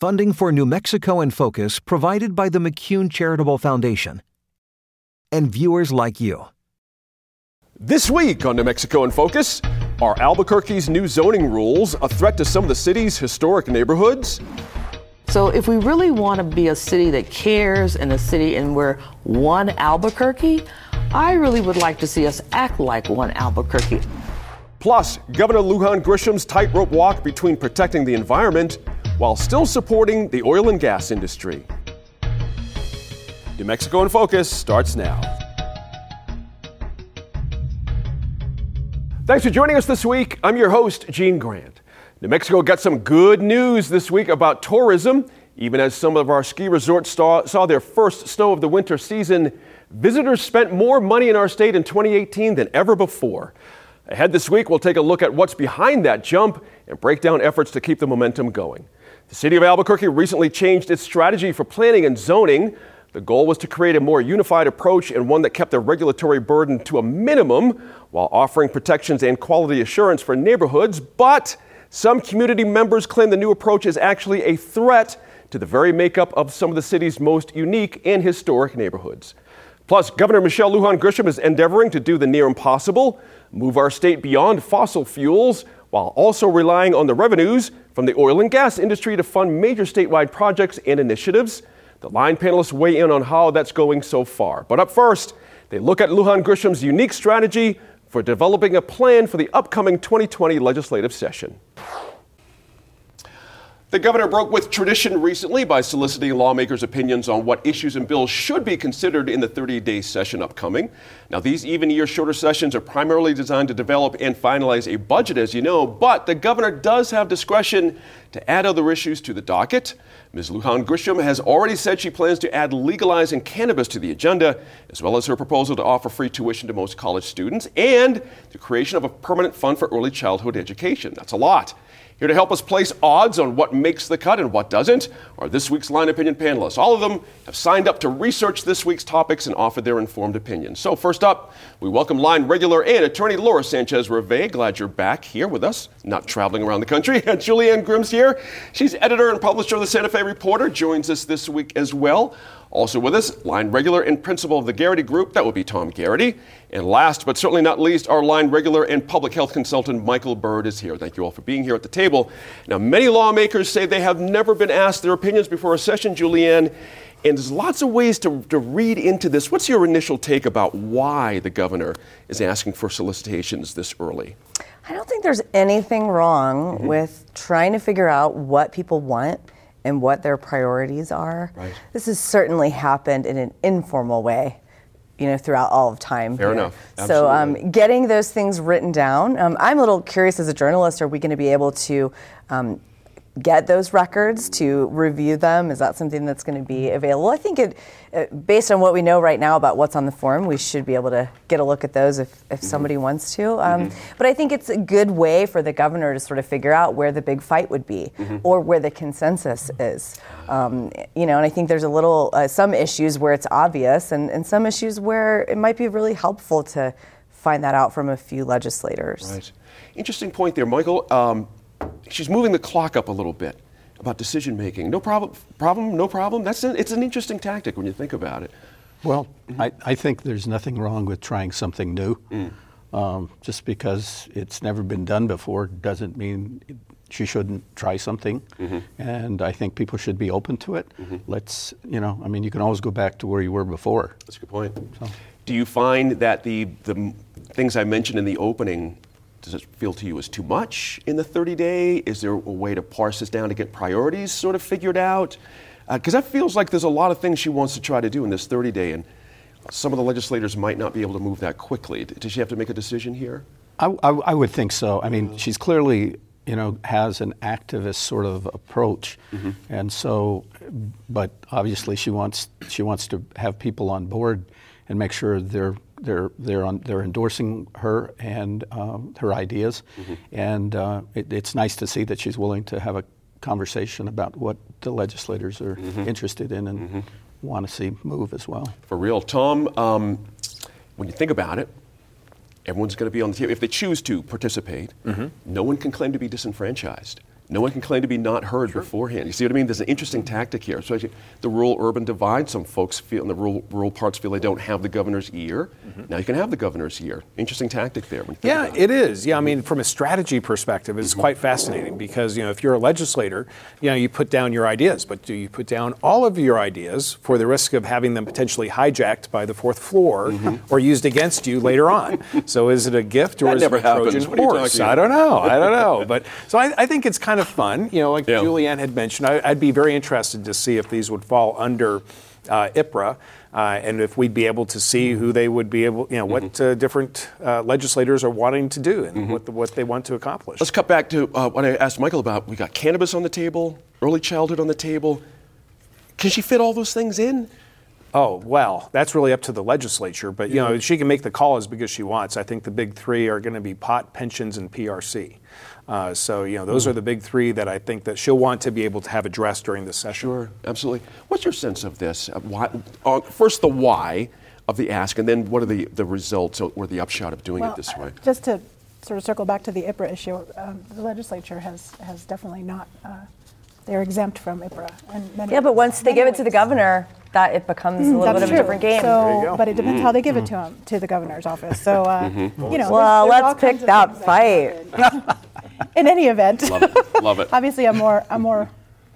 Funding for New Mexico in Focus provided by the McCune Charitable Foundation. And viewers like you. This week on New Mexico in Focus, are Albuquerque's new zoning rules a threat to some of the city's historic neighborhoods? So, if we really want to be a city that cares and a city and we're one Albuquerque, I really would like to see us act like one Albuquerque. Plus, Governor Lujan Grisham's tightrope walk between protecting the environment while still supporting the oil and gas industry. New Mexico in Focus starts now. Thanks for joining us this week. I'm your host, Gene Grant. New Mexico got some good news this week about tourism. Even as some of our ski resorts saw, saw their first snow of the winter season, visitors spent more money in our state in 2018 than ever before. Ahead this week, we'll take a look at what's behind that jump and break down efforts to keep the momentum going. The city of Albuquerque recently changed its strategy for planning and zoning. The goal was to create a more unified approach and one that kept the regulatory burden to a minimum while offering protections and quality assurance for neighborhoods. But some community members claim the new approach is actually a threat to the very makeup of some of the city's most unique and historic neighborhoods. Plus, Governor Michelle Lujan Grisham is endeavoring to do the near impossible move our state beyond fossil fuels while also relying on the revenues from the oil and gas industry to fund major statewide projects and initiatives. The line panelists weigh in on how that's going so far. But up first, they look at Lujan Grisham's unique strategy for developing a plan for the upcoming 2020 legislative session. The governor broke with tradition recently by soliciting lawmakers' opinions on what issues and bills should be considered in the 30 day session upcoming. Now, these even year shorter sessions are primarily designed to develop and finalize a budget, as you know, but the governor does have discretion to add other issues to the docket. Ms. Lujan Grisham has already said she plans to add legalizing cannabis to the agenda, as well as her proposal to offer free tuition to most college students and the creation of a permanent fund for early childhood education. That's a lot. Here to help us place odds on what makes the cut and what doesn't are this week's Line Opinion panelists. All of them have signed up to research this week's topics and offer their informed opinions. So, first up, we welcome Line regular and attorney Laura Sanchez Reve. Glad you're back here with us, not traveling around the country. And Julianne Grimm's here. She's editor and publisher of the Santa Fe Reporter, joins us this week as well. Also with us, line regular and principal of the Garrity Group, that would be Tom Garrity. And last but certainly not least, our line regular and public health consultant, Michael Bird, is here. Thank you all for being here at the table. Now, many lawmakers say they have never been asked their opinions before a session, Julianne. And there's lots of ways to, to read into this. What's your initial take about why the governor is asking for solicitations this early? I don't think there's anything wrong mm-hmm. with trying to figure out what people want and what their priorities are. Right. This has certainly happened in an informal way, you know, throughout all of time. Fair here. enough. Absolutely. So, um, getting those things written down. Um, I'm a little curious as a journalist. Are we going to be able to um, get those records to review them? Is that something that's going to be available? I think it, uh, based on what we know right now about what's on the form, we should be able to get a look at those if, if mm-hmm. somebody wants to. Um, mm-hmm. But I think it's a good way for the governor to sort of figure out where the big fight would be mm-hmm. or where the consensus is. Um, you know, and I think there's a little, uh, some issues where it's obvious and, and some issues where it might be really helpful to find that out from a few legislators. Right. Interesting point there, Michael. Um, she's moving the clock up a little bit about decision making. No problem, problem, no problem. That's an, it's an interesting tactic when you think about it. Well, mm-hmm. I, I think there's nothing wrong with trying something new. Mm. Um, just because it's never been done before doesn't mean she shouldn't try something. Mm-hmm. And I think people should be open to it. Mm-hmm. Let's, you know, I mean, you can always go back to where you were before. That's a good point. So. Do you find that the, the things I mentioned in the opening does it feel to you as too much in the 30 day? Is there a way to parse this down to get priorities sort of figured out? Because uh, that feels like there's a lot of things she wants to try to do in this 30 day, and some of the legislators might not be able to move that quickly. Does she have to make a decision here? I, I, I would think so. I mean, she's clearly, you know, has an activist sort of approach, mm-hmm. and so, but obviously she wants she wants to have people on board and make sure they're they're they're on, they're endorsing her and um, her ideas, mm-hmm. and uh, it, it's nice to see that she's willing to have a conversation about what the legislators are mm-hmm. interested in and mm-hmm. want to see move as well. For real, Tom. Um, when you think about it, everyone's going to be on the table if they choose to participate. Mm-hmm. No one can claim to be disenfranchised. No one can claim to be not heard beforehand. You see what I mean? There's an interesting tactic here. So the rural-urban divide. Some folks feel in the rural, rural parts feel they don't have the governor's ear. Mm-hmm. Now you can have the governor's ear. Interesting tactic there. yeah, it is. Yeah, I mean, from a strategy perspective, it's mm-hmm. quite fascinating because you know if you're a legislator, you know you put down your ideas, but do you put down all of your ideas for the risk of having them potentially hijacked by the fourth floor mm-hmm. or used against you later on? so is it a gift or that is it a Trojan horse? I don't know. I don't know. But so I, I think it's kind of of fun. You know, like yeah. Julianne had mentioned, I, would be very interested to see if these would fall under uh, IPRA. Uh, and if we'd be able to see who they would be able, you know, what mm-hmm. uh, different uh, legislators are wanting to do and mm-hmm. what, the, what they want to accomplish. Let's cut back to uh, what I asked Michael about. We got cannabis on the table, early childhood on the table. Can she fit all those things in? Oh, well, that's really up to the legislature, but you know, she can make the call as big as she wants. I think the big three are going to be pot, pensions, and PRC. Uh, so you know, those mm. are the big three that I think that she'll want to be able to have addressed during the session. Sure, absolutely. What's your sense of this? Uh, why, uh, first, the why of the ask, and then what are the, the results or the upshot of doing well, it this way? Just to sort of circle back to the IPRA issue, um, the legislature has has definitely not. Uh, they're exempt from IPRA. And yeah, but once they give it to the governor, that it becomes mm, a little bit of a different game. So, but it depends mm. how they give it to him to the governor's office. So, uh, mm-hmm. you know, well, there's, there's let's pick that fight. In any event, love it. Love it. obviously, I'm more I'm more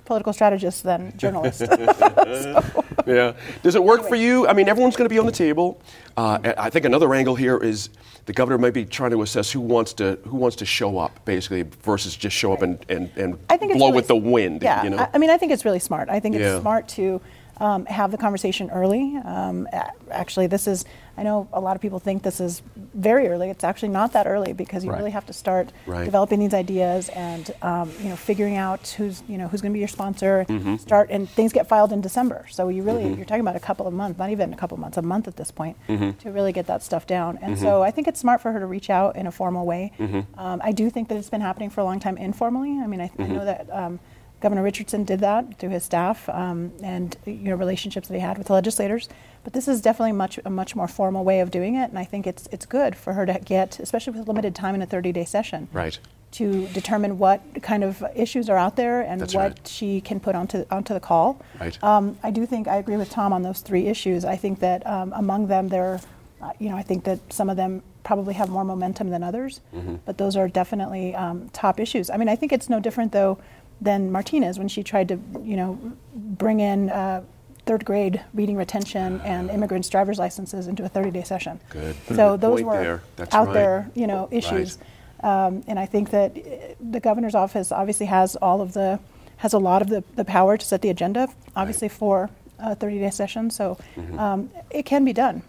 political strategist than journalist. so. Yeah. Does it work anyway. for you? I mean, everyone's going to be on the table. Uh, I think another angle here is the governor might be trying to assess who wants to who wants to show up, basically, versus just show up and, and, and blow really, with the wind. Yeah. You know? I, I mean, I think it's really smart. I think it's yeah. smart to um, have the conversation early. Um, actually, this is, I know a lot of people think this is very early. It's actually not that early because you right. really have to start right. developing these ideas and, um, you know, figuring out who's, you know, who's going to be your sponsor. Mm-hmm. Start, and things get filed in December. So you really, mm-hmm. you're talking about a couple of months, not even a couple of months, a month at this point mm-hmm. to really get that stuff down. And so mm-hmm. I think it's smart for her to reach out in a formal way. Mm-hmm. Um, I do think that it's been happening for a long time informally. I mean, I, I mm-hmm. know that um, Governor Richardson did that through his staff um, and you know relationships that he had with the legislators. But this is definitely much a much more formal way of doing it, and I think it's it's good for her to get, especially with limited time in a 30-day session, right, to determine what kind of issues are out there and That's what right. she can put onto onto the call. Right. Um, I do think I agree with Tom on those three issues. I think that um, among them there, uh, you know, I think that some of them probably have more momentum than others, mm-hmm. but those are definitely um, top issues. I mean, I think it's no different though than Martinez when she tried to, you know, bring in uh, third grade reading retention and immigrants' driver's licenses into a 30-day session. Good. So those were there. out right. there, you know, issues. Right. Um, and I think that uh, the governor's office obviously has all of the has a lot of the, the power to set the agenda, obviously right. for a 30-day session. So mm-hmm. um, it can be done.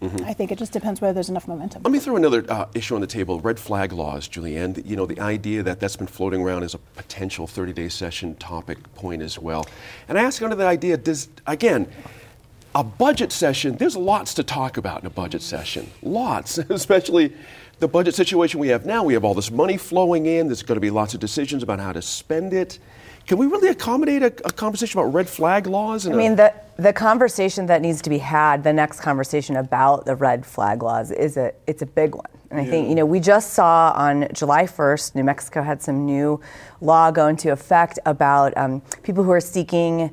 Mm-hmm. I think it just depends whether there's enough momentum. Let me throw another uh, issue on the table: red flag laws, Julianne. You know, the idea that that's been floating around as a potential 30-day session topic point as well. And I ask under the idea: Does again? A budget session, there's lots to talk about in a budget session. Lots, especially the budget situation we have now. We have all this money flowing in, there's going to be lots of decisions about how to spend it. Can we really accommodate a, a conversation about red flag laws? I mean, the, the conversation that needs to be had, the next conversation about the red flag laws, is a it's a big one. And I think, you know, we just saw on July 1st, New Mexico had some new law go into effect about um, people who are seeking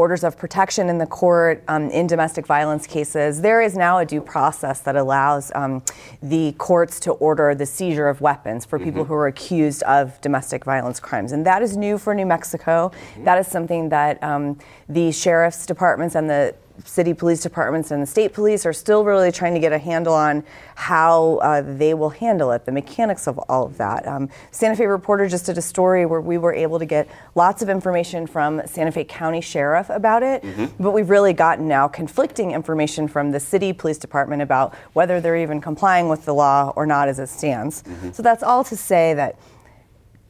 orders of protection in the court um, in domestic violence cases, there is now a due process that allows um, the courts to order the seizure of weapons for people mm-hmm. who are accused of domestic violence crimes. And that is new for New Mexico. Mm-hmm. That is something that um, the sheriff's departments and the city police departments and the state police are still really trying to get a handle on how uh, they will handle it, the mechanics of all of that. Um, Santa Fe Reporter just did a story where we were able to get lots of information from Santa Fe County Sheriff about it, mm-hmm. but we've really gotten now conflicting information from the city police department about whether they're even complying with the law or not as it stands. Mm-hmm. So that's all to say that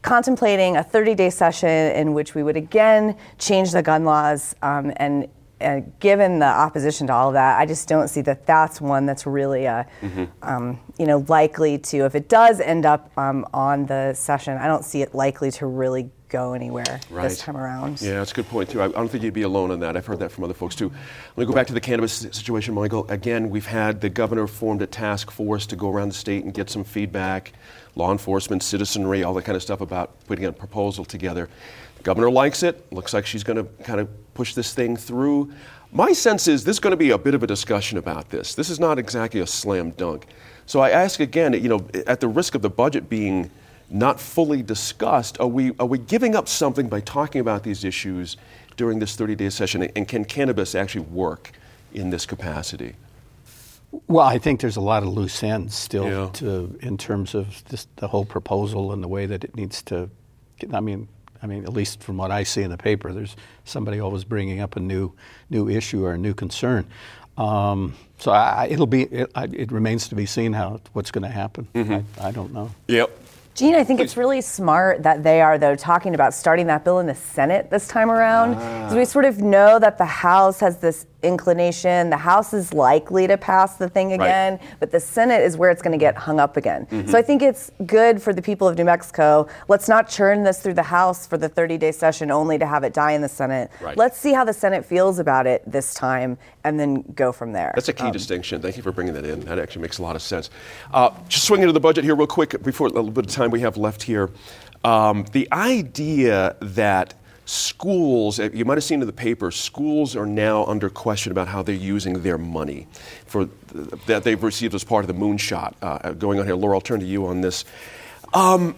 contemplating a 30 day session in which we would again change the gun laws um, and uh, given the opposition to all of that, I just don't see that that's one that's really, uh, mm-hmm. um, you know, likely to. If it does end up um, on the session, I don't see it likely to really go anywhere right. this time around. Yeah, that's a good point too. I, I don't think you'd be alone on that. I've heard that from other folks too. Let me go back to the cannabis situation, Michael. Again, we've had the governor formed a task force to go around the state and get some feedback, law enforcement, citizenry, all that kind of stuff about putting a proposal together. The governor likes it. Looks like she's going to kind of push this thing through. My sense is there's going to be a bit of a discussion about this. This is not exactly a slam dunk. So I ask again, you know, at the risk of the budget being not fully discussed, are we, are we giving up something by talking about these issues during this 30 day session? And can cannabis actually work in this capacity? Well, I think there's a lot of loose ends still yeah. to, in terms of this, the whole proposal and the way that it needs to. I mean, I mean, at least from what I see in the paper, there's somebody always bringing up a new new issue or a new concern. Um, so I, it'll be it, it, remains to be seen how what's going to happen. Mm-hmm. I, I, don't know. Yep. Gene, I think it's really smart that they are, though, talking about starting that bill in the Senate this time around. Because ah. we sort of know that the House has this inclination. The House is likely to pass the thing again, right. but the Senate is where it's going to get hung up again. Mm-hmm. So I think it's good for the people of New Mexico. Let's not churn this through the House for the 30 day session only to have it die in the Senate. Right. Let's see how the Senate feels about it this time and then go from there. That's a key um, distinction. Thank you for bringing that in. That actually makes a lot of sense. Uh, just swinging to the budget here, real quick, before a little bit of time we have left here. Um, the idea that schools, uh, you might have seen in the paper, schools are now under question about how they're using their money for that they've received as part of the moonshot uh, uh, going on here. Laura, I'll turn to you on this. Um,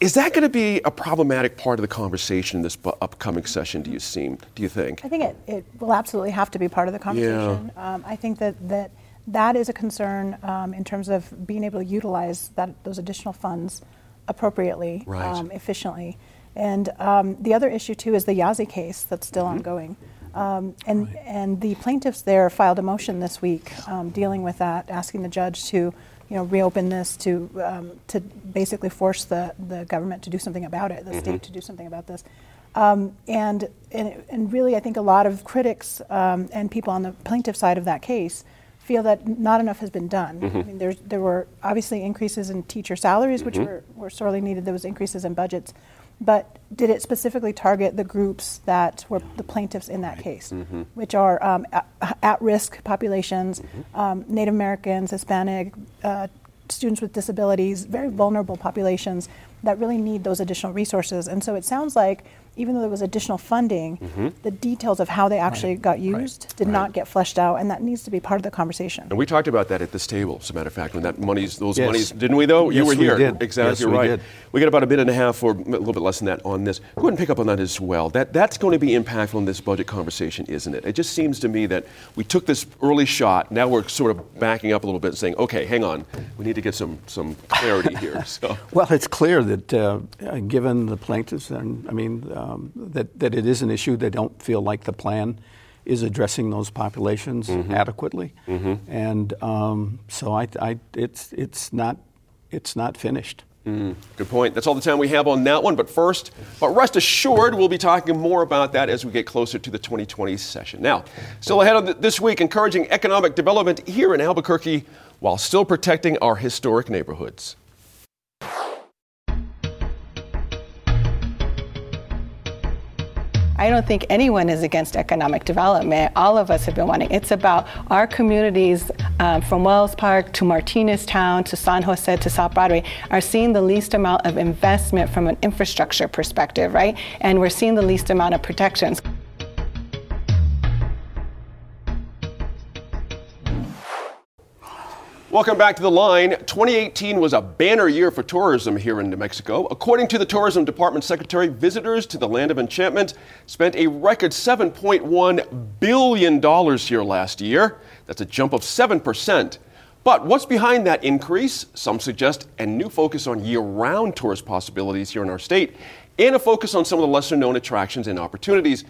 is that going to be a problematic part of the conversation in this bu- upcoming session? Do you seem? Do you think? I think it, it will absolutely have to be part of the conversation. Yeah. Um, I think that that that is a concern um, in terms of being able to utilize that those additional funds appropriately, right. um, efficiently. And um, the other issue, too, is the Yazzie case that's still mm-hmm. ongoing. Um, and, right. and the plaintiffs there filed a motion this week um, dealing with that, asking the judge to you know, reopen this to, um, to basically force the, the government to do something about it, the mm-hmm. state to do something about this. Um, and, and, and, really, I think a lot of critics um, and people on the plaintiff side of that case feel that not enough has been done. Mm-hmm. I mean, there were obviously increases in teacher salaries, which mm-hmm. were, were sorely needed. There was increases in budgets but did it specifically target the groups that were the plaintiffs in that case, mm-hmm. which are um, at, risk populations, mm-hmm. um, Native Americans, Hispanic, uh, students with disabilities, very vulnerable populations that really need those additional resources. And so it sounds like even though there was additional funding, mm-hmm. the details of how they actually right. got used right. did right. not get fleshed out, and that needs to be part of the conversation. And we talked about that at this table, as a matter of fact, when that money's, those yes. monies, didn't we though? Yes, you were here. Did. Exactly yes, right. We, did. we got about a minute and a half or a little bit less than that on this. Go ahead and pick up on that as well. That, that's going to be impactful in this budget conversation, isn't it? It just seems to me that we took this early shot, now we're sort of backing up a little bit and saying, okay, hang on, we need to get some, some clarity here. So. well, it's clear that uh, given the plaintiffs, and I mean, um, that that it is an issue. They don't feel like the plan is addressing those populations mm-hmm. adequately, mm-hmm. and um, so I, I, it's it's not it's not finished. Mm, good point. That's all the time we have on that one. But first, but rest assured, we'll be talking more about that as we get closer to the 2020 session. Now, still ahead of this week, encouraging economic development here in Albuquerque while still protecting our historic neighborhoods. I don't think anyone is against economic development. All of us have been wanting. It's about our communities um, from Wells Park to Martinez Town to San Jose to South Broadway are seeing the least amount of investment from an infrastructure perspective, right? And we're seeing the least amount of protections. Welcome back to the line. 2018 was a banner year for tourism here in New Mexico. According to the Tourism Department Secretary, visitors to the Land of Enchantment spent a record $7.1 billion here last year. That's a jump of 7%. But what's behind that increase? Some suggest a new focus on year round tourist possibilities here in our state and a focus on some of the lesser known attractions and opportunities.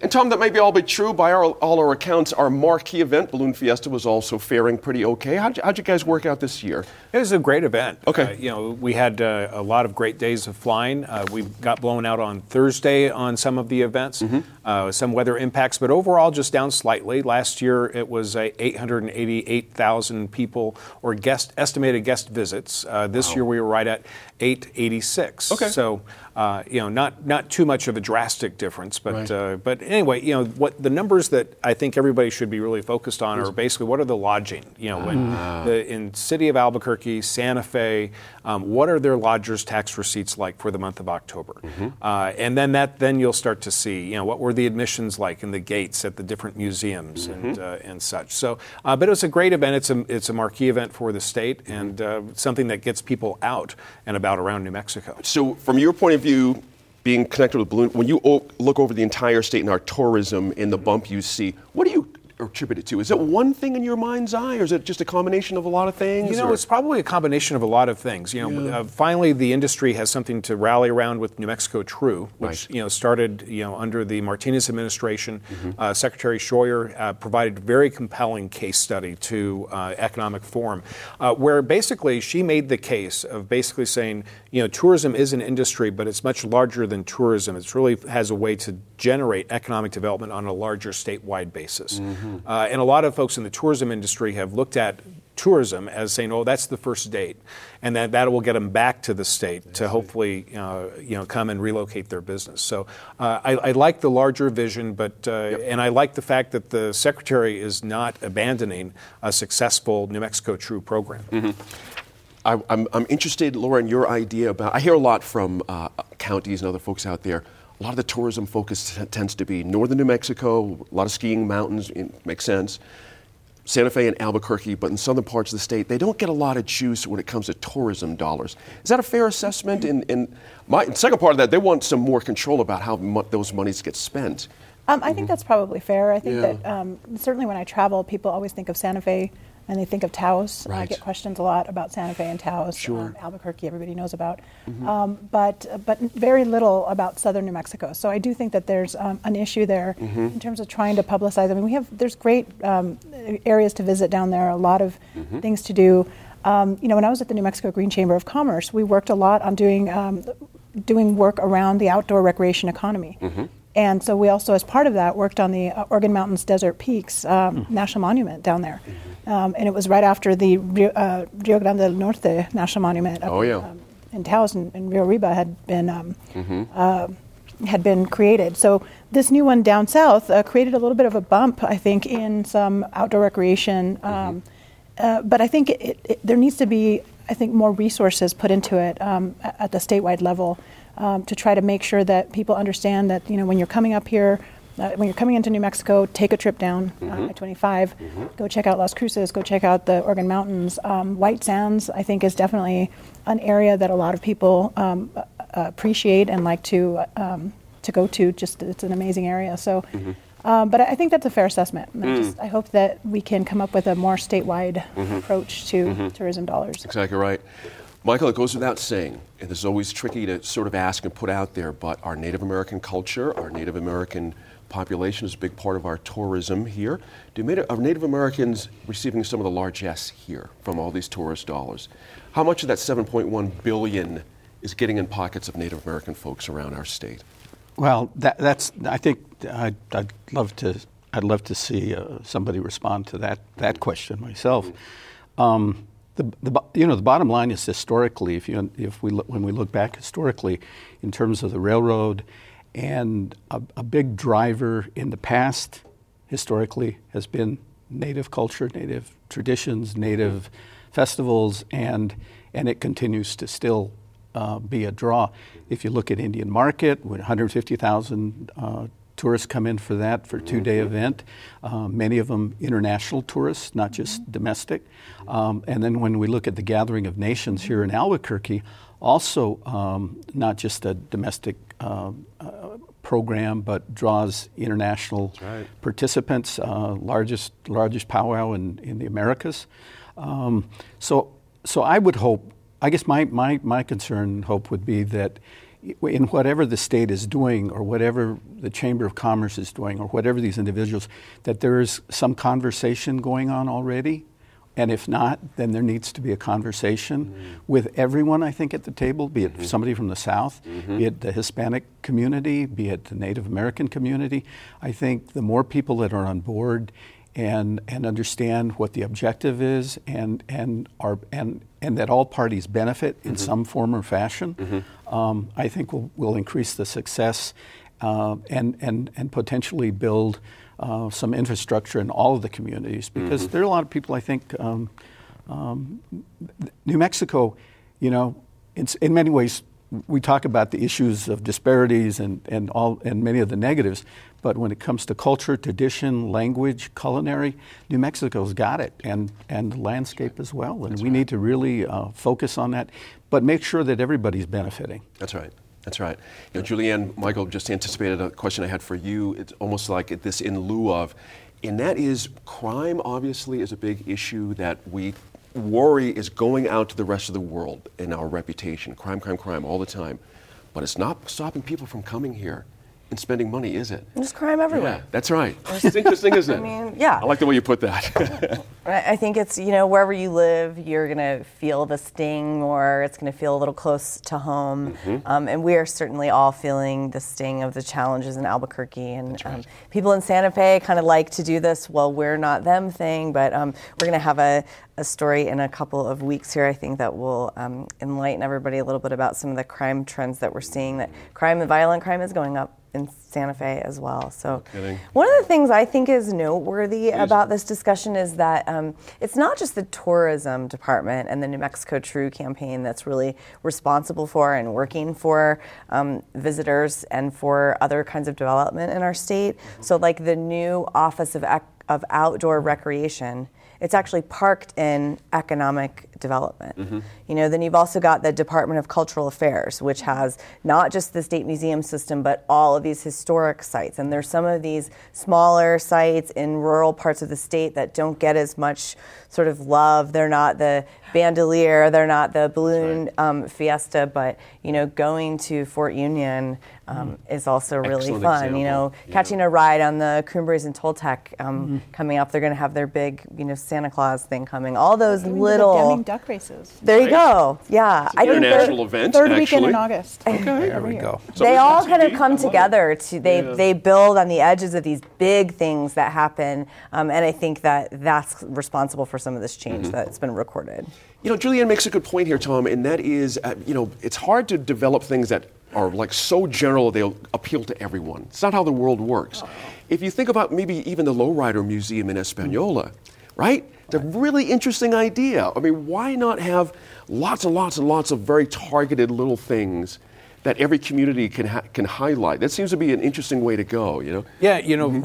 And Tom, that may be all be true. By our, all our accounts, our marquee event, Balloon Fiesta, was also faring pretty okay. How'd you, how'd you guys work out this year? It was a great event. Okay. Uh, you know, we had uh, a lot of great days of flying. Uh, we got blown out on Thursday on some of the events, mm-hmm. Uh, some weather impacts, but overall just down slightly. Last year it was 888,000 people or guest estimated guest visits. Uh, this wow. year we were right at 886. Okay. So uh, you know, not not too much of a drastic difference, but right. uh, but anyway, you know, what the numbers that I think everybody should be really focused on are basically what are the lodging. You know, when ah. the, in city of Albuquerque, Santa Fe, um, what are their lodgers' tax receipts like for the month of October, mm-hmm. uh, and then that then you'll start to see, you know, what were the admissions like in the gates at the different museums mm-hmm. and uh, and such. So, uh, but it was a great event. It's a it's a marquee event for the state mm-hmm. and uh, something that gets people out and about around New Mexico. So, from your point of view being connected with Balloon, when you look over the entire state and our tourism in the bump you see, what do you attribute it to? Is it one thing in your mind's eye, or is it just a combination of a lot of things? You know, or? it's probably a combination of a lot of things. You know, yeah. uh, finally the industry has something to rally around with New Mexico True, which right. you know started you know under the Martinez administration. Mm-hmm. Uh, Secretary Schroer uh, provided a very compelling case study to uh, Economic Forum, uh, where basically she made the case of basically saying, you know, tourism is an industry, but it's much larger than tourism. It really has a way to generate economic development on a larger statewide basis. Mm-hmm. Mm-hmm. Uh, and a lot of folks in the tourism industry have looked at tourism as saying, "Oh, that's the first date," and that that will get them back to the state to hopefully uh, you know come and relocate their business. So uh, I, I, like the larger vision, but uh, yep. and I like the fact that the secretary is not abandoning a successful New Mexico True program. Mm-hmm. I, am interested, Laura, in your idea about. I hear a lot from uh, counties and other folks out there a lot of the tourism focus t- tends to be northern New Mexico, a lot of skiing, mountains, makes sense. Santa Fe and Albuquerque, but in southern parts of the state, they don't get a lot of juice when it comes to tourism dollars. Is that a fair assessment? In, in my second part of that, they want some more control about how mo- those monies get spent. Um, I mm-hmm. think that's probably fair. I think yeah. that um, certainly when I travel, people always think of Santa Fe and they think of Taos. Right. I get questions a lot about Santa Fe and Taos. Sure. Um, Albuquerque, everybody knows about, mm-hmm. um, but but very little about southern New Mexico. So I do think that there's um, an issue there mm-hmm. in terms of trying to publicize. I mean, we have there's great um, areas to visit down there, a lot of mm-hmm. things to do. Um, you know, when I was at the New Mexico Green Chamber of Commerce, we worked a lot on doing um, doing work around the outdoor recreation economy. Mm-hmm. And so we also, as part of that, worked on the uh, Organ Mountains Desert Peaks um, mm. National Monument down there. Mm-hmm. Um, and it was right after the Rio, uh, Rio, Grande del Norte National Monument. Up, oh, yeah. Um, in Taos and, and, Rio Arriba had been, um, mm-hmm. uh, had been created. So this new one down south uh, created a little bit of a bump, I think, in some outdoor recreation. Um, mm-hmm. Uh, but I think it, it, there needs to be, I think, more resources put into it um, at the statewide level um, to try to make sure that people understand that you know when you're coming up here. Uh, when you're coming into New Mexico, take a trip down uh, mm-hmm. uh, I-25. Mm-hmm. Go check out Las Cruces. Go check out the Organ Mountains. Um, White Sands, I think, is definitely an area that a lot of people um, uh, appreciate and like to um, to go to. Just it's an amazing area. So, mm-hmm. Um, but I think that's a fair assessment. I, mm. just, I, hope that we can come up with a more statewide mm-hmm. approach to mm-hmm. tourism dollars. Exactly right. Michael, it goes without saying, and this is always tricky to sort of ask and put out there, but our Native American culture, our Native American population is a big part of our tourism here. Do Native, are Native Americans receiving some of the largesse here from all these tourist dollars? How much of that 7.1 billion is getting in pockets of Native American folks around our state? Well, that, that's. I think I'd, I'd, love to. I'd love to see uh, somebody respond to that that question myself. Um, the, the, you know, the bottom line is historically, if, you, if we when we look back historically in terms of the railroad, and a, a big driver in the past historically has been native culture, native traditions, native festivals, and, and it continues to still uh, be a draw. If you look at Indian Market, with 150,000 uh, tourists come in for that for a two day event. Uh, many of them international tourists, not just mm-hmm. domestic. Um, and then when we look at the Gathering of Nations here in Albuquerque, also um, not just a domestic uh, uh, program, but draws international right. participants. Uh, largest largest powwow in, in the Americas. Um, so so I would hope. I guess my, my, my concern hope would be that in whatever the state is doing or whatever the Chamber of Commerce is doing or whatever these individuals, that there is some conversation going on already. And if not, then there needs to be a conversation mm-hmm. with everyone, I think, at the table, be it mm-hmm. somebody from the South, mm-hmm. be it the Hispanic community, be it the Native American community. I think the more people that are on board and, and understand what the objective is and, and, are, and, and that all parties benefit in mm-hmm. some form or fashion, mm-hmm. um, I think will, will increase the success uh, and, and, and potentially build uh, some infrastructure in all of the communities because mm-hmm. there are a lot of people, I think, um, um, New Mexico, you know, in, in many ways, we talk about the issues of disparities and, and, all, and many of the negatives, but when it comes to culture, tradition, language, culinary, New Mexico's got it, and, and landscape as well. And That's we right. need to really uh, focus on that, but make sure that everybody's benefiting. That's right. That's right. You know, Julianne, Michael just anticipated a question I had for you. It's almost like this in lieu of, and that is crime obviously is a big issue that we worry is going out to the rest of the world in our reputation. Crime, crime, crime all the time. But it's not stopping people from coming here and spending money, is it? There's crime everywhere. Yeah, that's right. It's interesting, isn't it? I mean, yeah. I like the way you put that. I think it's, you know, wherever you live, you're going to feel the sting or it's going to feel a little close to home. Mm-hmm. Um, and we are certainly all feeling the sting of the challenges in Albuquerque. And right. um, people in Santa Fe kind of like to do this, well, we're not them thing, but um, we're going to have a, a story in a couple of weeks here, I think, that will um, enlighten everybody a little bit about some of the crime trends that we're seeing. That crime and violent crime is going up in Santa Fe as well. So, one of the things I think is noteworthy Please. about this discussion is that um, it's not just the tourism department and the New Mexico True campaign that's really responsible for and working for um, visitors and for other kinds of development in our state. Mm-hmm. So, like the new Office of, of Outdoor Recreation it's actually parked in economic development. Mm-hmm. You know, then you've also got the Department of Cultural Affairs, which has not just the state museum system, but all of these historic sites. And there's some of these smaller sites in rural parts of the state that don't get as much sort of love. They're not the Bandelier, they're not the balloon right. um, fiesta, but you know, going to Fort Union um, mm. is also really Excellent fun. Example. You know, yeah. catching a ride on the Cumbres and Toltec um, mm-hmm. coming up. They're going to have their big, you know, Santa Claus thing coming. All those little duck races. There you go. Yeah, I think international event. Third actually. weekend in August. Okay, there we go. So they all kind of come together to they yeah. they build on the edges of these big things that happen, um, and I think that that's responsible for some of this change mm-hmm. that's been recorded. You know, Julianne makes a good point here, Tom, and that is, uh, you know, it's hard to develop things that are like so general they'll appeal to everyone. It's not how the world works. If you think about maybe even the Lowrider Museum in Espanola, right? It's a really interesting idea. I mean, why not have lots and lots and lots of very targeted little things that every community can ha- can highlight. That seems to be an interesting way to go. You know. Yeah, you know, mm-hmm.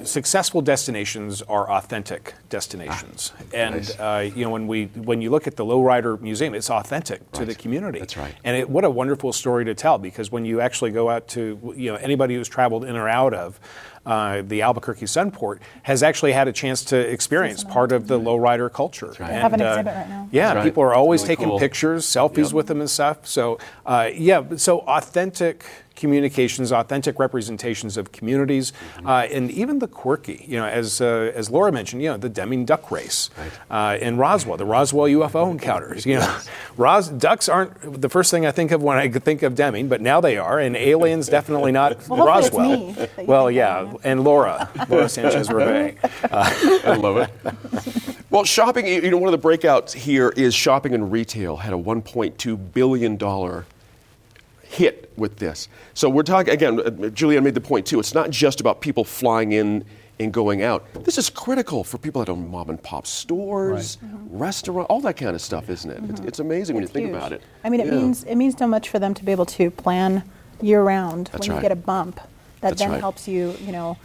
the successful destinations are authentic destinations, ah, and nice. uh, you know when we when you look at the Lowrider Museum, it's authentic right. to the community. That's right. And it, what a wonderful story to tell because when you actually go out to you know anybody who's traveled in or out of uh, the Albuquerque Sunport has actually had a chance to experience part of the lowrider culture. Right. And, have an uh, exhibit right now. Yeah, right. people are always really taking cool. pictures, selfies yep. with them and stuff. So, uh, yeah, so authentic communications, authentic representations of communities, mm-hmm. uh, and even the quirky. You know, as uh, as Laura mentioned, you know, the Deming Duck Race right. uh, in Roswell, the Roswell UFO encounters. You know, Ros- ducks aren't the first thing I think of when I think of Deming, but now they are, and aliens definitely not well, Roswell. well, yeah, and Laura, Laura Sanchez Reve. I love it. Well, shopping. You know, one of the breakouts here is shopping and retail had a 1.2 billion dollar hit with this. So we're talking, again, uh, Julian made the point too, it's not just about people flying in and going out. This is critical for people that own mom and pop stores, right. mm-hmm. restaurant, all that kind of stuff, isn't it? Mm-hmm. It's, it's, amazing when you think huge. about it. I mean, it yeah. means it means so much for them to be able to plan year round That's when right. you get a bump. That That's then right. helps you, you know,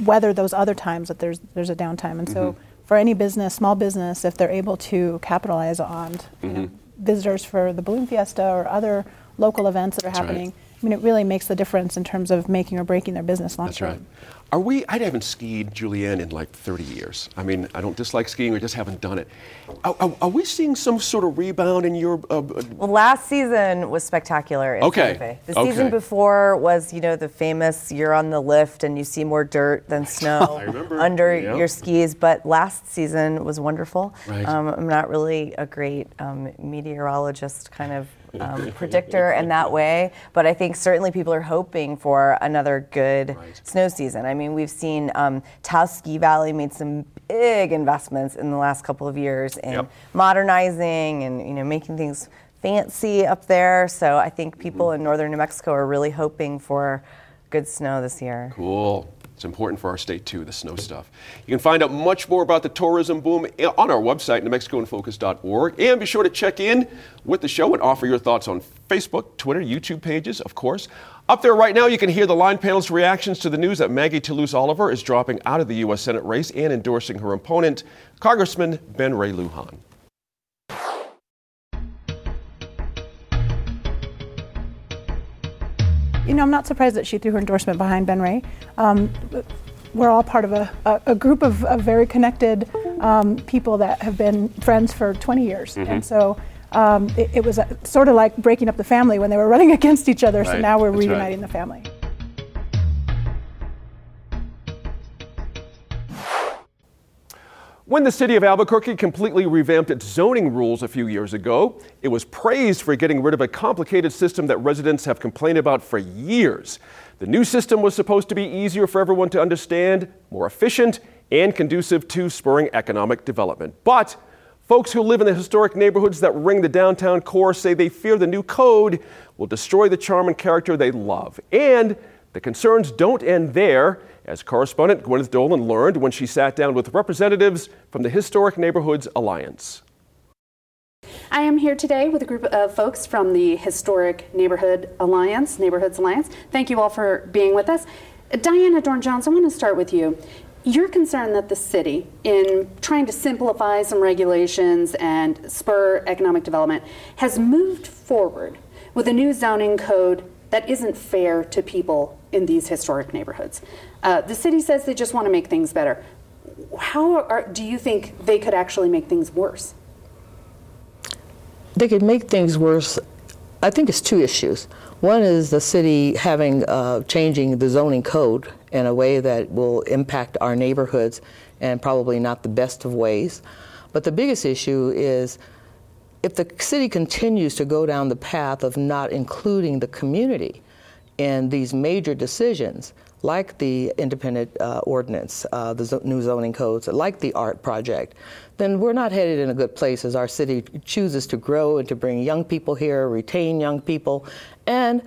weather those other times that there's there's a downtime. And so mm-hmm. for any business, small business, if they're able to capitalize on you know, mm-hmm. visitors for the balloon fiesta or other local events that are That's happening. Right. I mean, it really makes the difference in terms of making or breaking their business long That's term. right. Are we? I haven't skied, Julianne, in like 30 years. I mean, I don't dislike skiing, I just haven't done it. Are, are, are we seeing some sort of rebound in your? Uh, uh well, last season was spectacular. In okay. Santa Fe. The okay. season before was, you know, the famous you're on the lift and you see more dirt than snow under yep. your skis. But last season was wonderful. Right. Um, I'm not really a great um, meteorologist, kind of um, predictor in that way. But I think certainly people are hoping for another good right. snow season. I mean, we've seen um, Taos Ski Valley made some big investments in the last couple of years in yep. modernizing and you know making things fancy up there. So I think people mm-hmm. in northern New Mexico are really hoping for good snow this year. Cool. It's important for our state too, the snow stuff. You can find out much more about the tourism boom on our website, newmexicoinfocus.org. And be sure to check in with the show and offer your thoughts on Facebook, Twitter, YouTube pages, of course. Up there right now, you can hear the line panel's reactions to the news that Maggie Toulouse Oliver is dropping out of the U.S. Senate race and endorsing her opponent, Congressman Ben Ray Lujan. You know, I'm not surprised that she threw her endorsement behind Ben Ray. Um, we're all part of a, a, a group of, of, very connected um, people that have been friends for 20 years. Mm-hmm. And so um, it, it, was a, sort of like breaking up the family when they were running against each other. Right. So now we're That's reuniting right. the family. When the city of Albuquerque completely revamped its zoning rules a few years ago, it was praised for getting rid of a complicated system that residents have complained about for years. The new system was supposed to be easier for everyone to understand, more efficient, and conducive to spurring economic development. But folks who live in the historic neighborhoods that ring the downtown core say they fear the new code will destroy the charm and character they love. And the concerns don't end there as correspondent Gwyneth Doland learned when she sat down with representatives from the Historic Neighborhoods Alliance. I am here today with a group of folks from the Historic Neighborhood Alliance, Neighborhoods Alliance. Thank you all for being with us. Diana Dorn Jones, I want to start with you. You're concerned that the city, in trying to simplify some regulations and spur economic development, has moved forward with a new zoning code that isn't fair to people in these historic neighborhoods. Uh, the city says they just want to make things better. How are, do you think they could actually make things worse? They could make things worse. I think it's two issues. One is the city having uh, changing the zoning code in a way that will impact our neighborhoods and probably not the best of ways. But the biggest issue is if the city continues to go down the path of not including the community in these major decisions, like the independent uh, ordinance, uh, the zo- new zoning codes, like the art project, then we're not headed in a good place as our city chooses to grow and to bring young people here, retain young people, and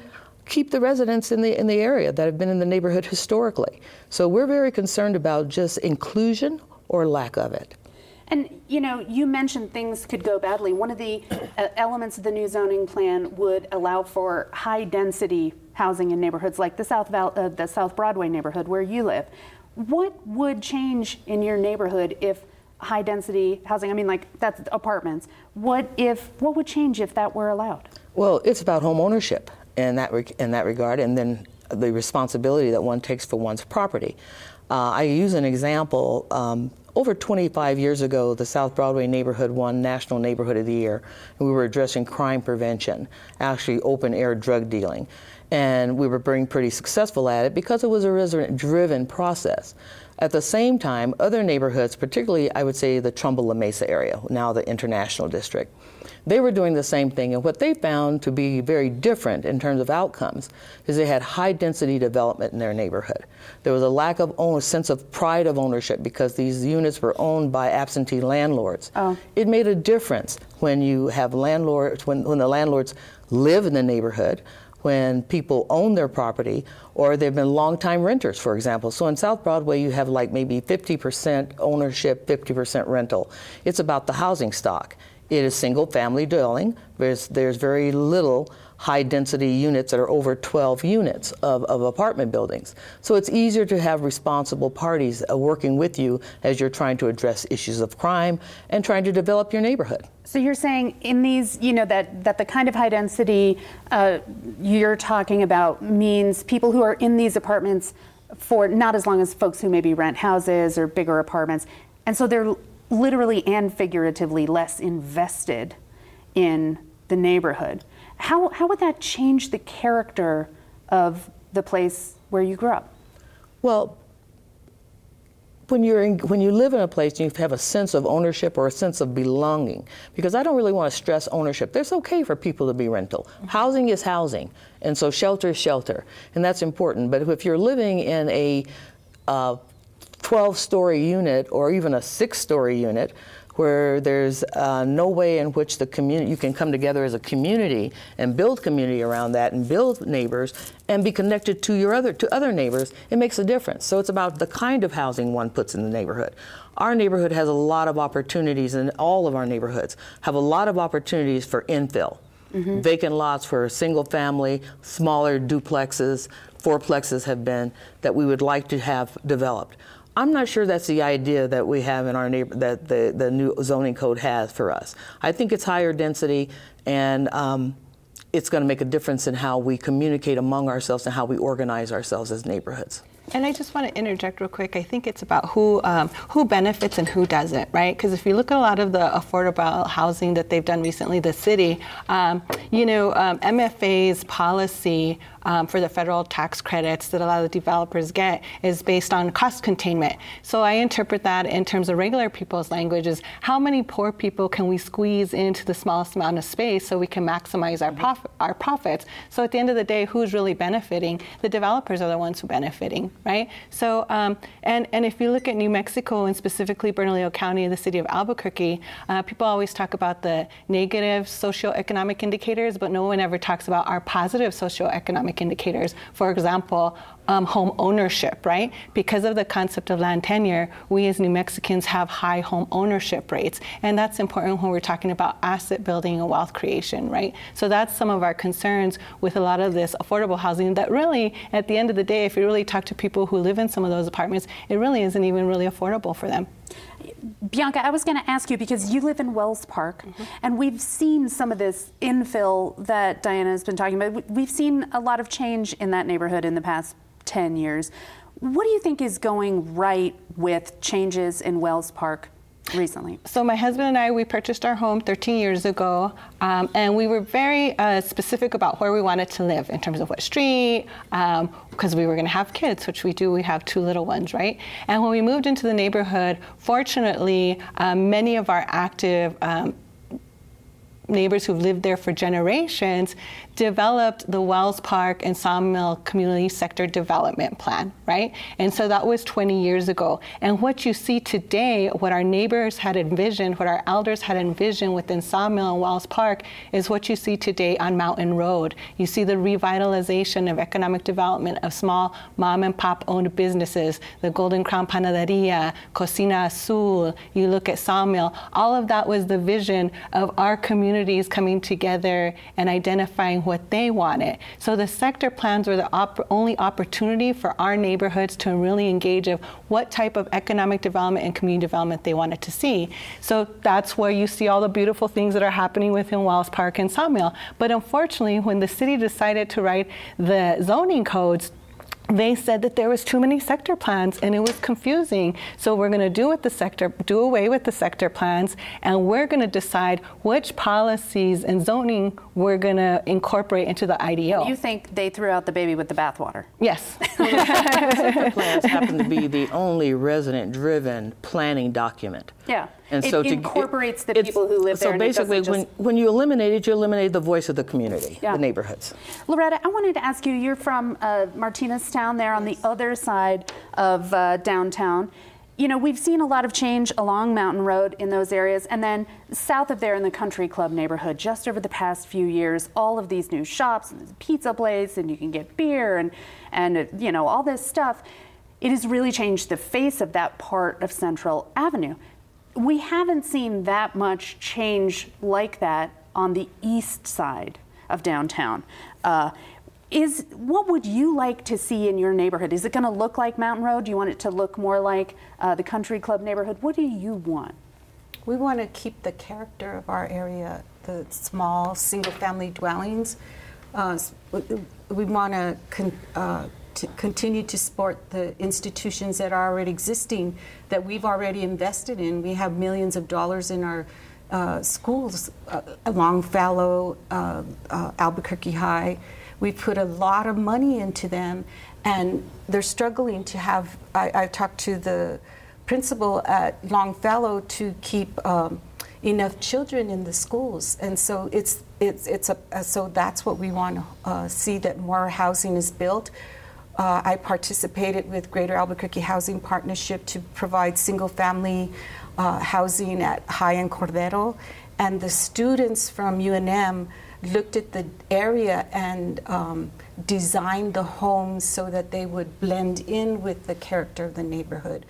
keep the residents in the in the area that have been in the neighborhood historically. So we're very concerned about just inclusion or lack of it. And you know, you mentioned things could go badly. One of the uh, elements of the new zoning plan would allow for high density housing in neighborhoods like the South Val- uh, the South Broadway neighborhood where you live. What would change in your neighborhood if high density housing? I mean, like that's apartments. What if? What would change if that were allowed? Well, it's about home ownership in that re- in that regard, and then the responsibility that one takes for one's property. Uh, I use an example. Um, over 25 years ago, the South Broadway neighborhood won National Neighborhood of the Year, and we were addressing crime prevention, actually open air drug dealing. And we were being pretty successful at it because it was a resident driven process. At the same time, other neighborhoods, particularly I would say the Trumbull La Mesa area, now the International District, they were doing the same thing. And what they found to be very different in terms of outcomes is they had high density development in their neighborhood. There was a lack of own, sense of pride of ownership because these units were owned by absentee landlords. Oh. It made a difference when you have landlords, when, when the landlords live in the neighborhood when people own their property or they've been longtime renters, for example. So in South Broadway, you have like maybe 50% ownership, 50% rental. It's about the housing stock. It is single family dwelling. There's, there's very little high density units that are over 12 units of, of apartment buildings. So it's easier to have responsible parties uh, working with you as you're trying to address issues of crime and trying to develop your neighborhood. So you're saying in these, you know, that, that the kind of high density uh, you're talking about means people who are in these apartments for not as long as folks who maybe rent houses or bigger apartments. And so they're literally and figuratively less invested in the neighborhood. How, how would that change the character of the place where you grew up? Well, when you're in, when you live in a place you have a sense of ownership or a sense of belonging because i don't really want to stress ownership it's okay for people to be rental mm-hmm. housing is housing and so shelter is shelter and that's important but if you're living in a uh, 12 story unit or even a six story unit where there's uh, no way in which the community you can come together as a community and build community around that and build neighbors and be connected to your other to other neighbors. It makes a difference. So it's about the kind of housing one puts in the neighborhood. Our neighborhood has a lot of opportunities and all of our neighborhoods have a lot of opportunities for infill. Mm-hmm. vacant lots for single family smaller duplexes fourplexes have been that we would like to have developed I'm not sure that's the idea that we have in our neighbor that the, the new zoning code has for us. I think it's higher density and um, it's going to make a difference in how we communicate among ourselves and how we organize ourselves as neighborhoods. And I just want to interject real quick. I think it's about who um, who benefits and who doesn't, right? Because if you look at a lot of the affordable housing that they've done recently, the city, um, you know, um, MFA's policy um, for the federal tax credits that a lot of developers get is based on cost containment. So I interpret that in terms of regular people's language is how many poor people can we squeeze into the smallest amount of space so we can maximize our, prof- our profits. So at the end of the day, who's really benefiting? The developers are the ones who are benefiting, right? So, um, and, and if you look at New Mexico and specifically Bernalillo County and the city of Albuquerque, uh, people always talk about the negative socioeconomic indicators, but no one ever talks about our positive socioeconomic economic indicators. For example, um, home ownership, right? Because of the concept of land tenure, we as New Mexicans have high home ownership rates. And that's important when we're talking about asset building and wealth creation, right? So that's some of our concerns with a lot of this affordable housing that really, at the end of the day, if you really talk to people who live in some of those apartments, it really isn't even really affordable for them. Bianca, I was going to ask you because you live in Wells Park, mm-hmm. and we've seen some of this infill that Diana has been talking about. We've seen a lot of change in that neighborhood in the past 10 years. What do you think is going right with changes in Wells Park recently? So my husband and I, we purchased our home 13 years ago, um, and we were very uh, specific about where we wanted to live in terms of what street, because um, we were going to have kids, which we do. We have two little ones, right? And when we moved into the neighborhood, fortunately, um, many of our active um, neighbors who've lived there for generations developed the Wells Park and Sawmill Community Sector Development Plan, right? And so that was 20 years ago. And what you see today, what our neighbors had envisioned, what our elders had envisioned within Sawmill and Wells Park, is what you see today on Mountain Road. You see the revitalization of economic development of small mom and pop owned businesses, the Golden Crown Panaderia, Cocina Azul, you look at Sawmill. All of that was the vision of our communities coming together and identifying what they wanted. So the sector plans were the op- only opportunity for our neighborhoods to really engage of what type of economic development and community development they wanted to see. So that's where you see all the beautiful things that are happening within Wells Park and Sawmill. But unfortunately, when the city decided to write the zoning codes, they said that there was too many sector plans and it was confusing. So we're going to do with the sector, do away with the sector plans, and we're going to decide which policies and zoning we're going to incorporate into the IDO. You think they threw out the baby with the bathwater? Yes. sector plans happen to be the only resident-driven planning document. Yeah. And it so to, incorporates the people who live so there. So basically, when, when you eliminate it, you eliminate the voice of the community, yeah. the neighborhoods. Loretta, I wanted to ask you. You're from uh, Martineztown, there on the other side of uh, downtown. You know, we've seen a lot of change along Mountain Road in those areas, and then south of there in the Country Club neighborhood, just over the past few years, all of these new shops, and pizza place, and you can get beer and and uh, you know all this stuff. It has really changed the face of that part of Central Avenue we haven't seen that much change like that on the east side of downtown. Uh, is what would you like to see in your neighborhood? Is it going to look like Mountain Road? Do you want it to look more like uh, the Country Club neighborhood? What do you want? We want to keep the character of our area, the small single-family dwellings. Uh, we want to con- uh, to continue to support the institutions that are already existing that we've already invested in. We have millions of dollars in our uh, schools, uh, Longfellow, uh, uh, Albuquerque High. We've put a lot of money into them, and they're struggling to have. I, I talked to the principal at Longfellow to keep um, enough children in the schools, and so it's it's it's a so that's what we want to uh, see that more housing is built. Uh, I participated with Greater Albuquerque Housing Partnership to provide single family uh, housing at High and Cordero, and the students from UNM looked at the area and um, designed the homes so that they would blend in with the character of the neighborhood.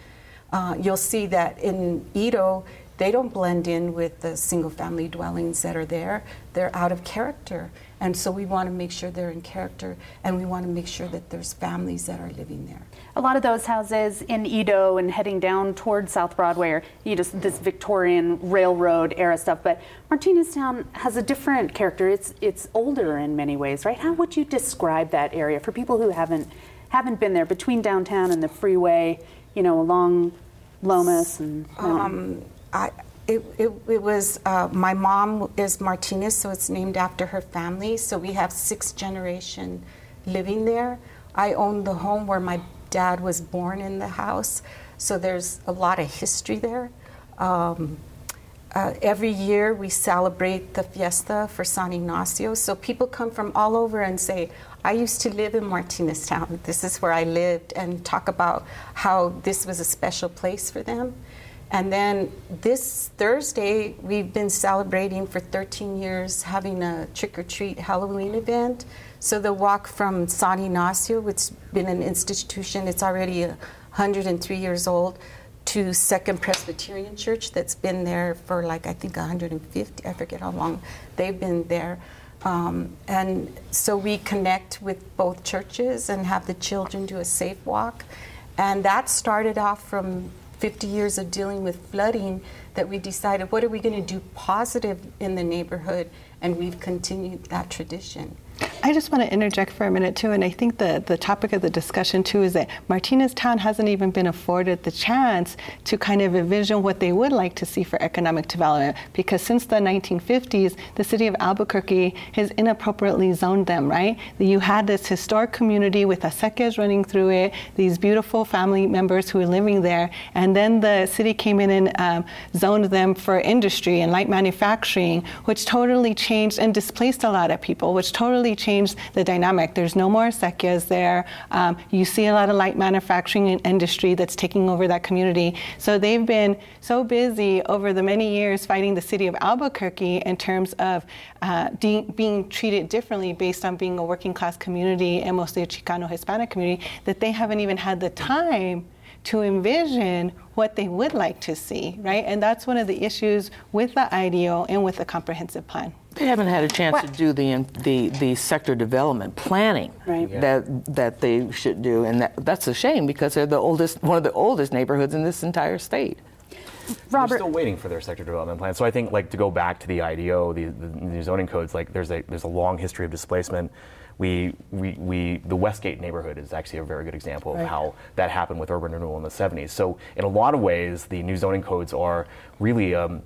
Uh, you'll see that in Edo, they don't blend in with the single family dwellings that are there. They're out of character. And so we want to make sure they're in character and we want to make sure that there's families that are living there. A lot of those houses in Edo and heading down towards South Broadway are you know, this Victorian railroad era stuff. But Martineztown has a different character. It's, it's older in many ways, right? How would you describe that area for people who haven't, haven't been there between downtown and the freeway, you know, along Lomas and. Um, I, it, it, it, was uh, my mom is Martinez, so it's named after her family. So we have six generation living there. I own the home where my dad was born in the house, so there's a lot of history there. Um, uh, every year we celebrate the fiesta for San Ignacio, so people come from all over and say, I used to live in Martinez Town. This is where I lived, and talk about how this was a special place for them. And then this Thursday, we've been celebrating for 13 years having a trick or treat Halloween event. So the walk from San Ignacio, which has been an institution, it's already 103 years old, to Second Presbyterian Church that's been there for like, I think 150, I forget how long they've been there. Um, and so we connect with both churches and have the children do a safe walk. And that started off from 50 years of dealing with flooding that we decided what are we going to do positive in the neighborhood? And we've continued that tradition I just want to interject for a minute too, and I think the, the topic of the discussion too is that Martinez Town hasn't even been afforded the chance to kind of envision what they would like to see for economic development because since the 1950s, the city of Albuquerque has inappropriately zoned them, right? You had this historic community with acequias running through it, these beautiful family members who were living there, and then the city came in and um, zoned them for industry and light manufacturing, which totally changed and displaced a lot of people, which totally changed the dynamic. There's no more acequias there. Um, you see a lot of light manufacturing industry that's taking over that community. So they've been so busy over the many years fighting the city of Albuquerque in terms of uh, de- being treated differently based on being a working class community and mostly a Chicano Hispanic community that they haven't even had the time to envision what they would like to see, right? And that's one of the issues with the IDO and with the comprehensive plan. They haven't had a chance what? to do the, the the sector development planning right. that that they should do, and that, that's a shame because they're the oldest, one of the oldest neighborhoods in this entire state. Robert, We're still waiting for their sector development plan. So I think, like, to go back to the IDO, the, the new zoning codes, like, there's a there's a long history of displacement. We, we, we, the Westgate neighborhood is actually a very good example of right. how that happened with urban renewal in the 70s. So in a lot of ways, the new zoning codes are really um,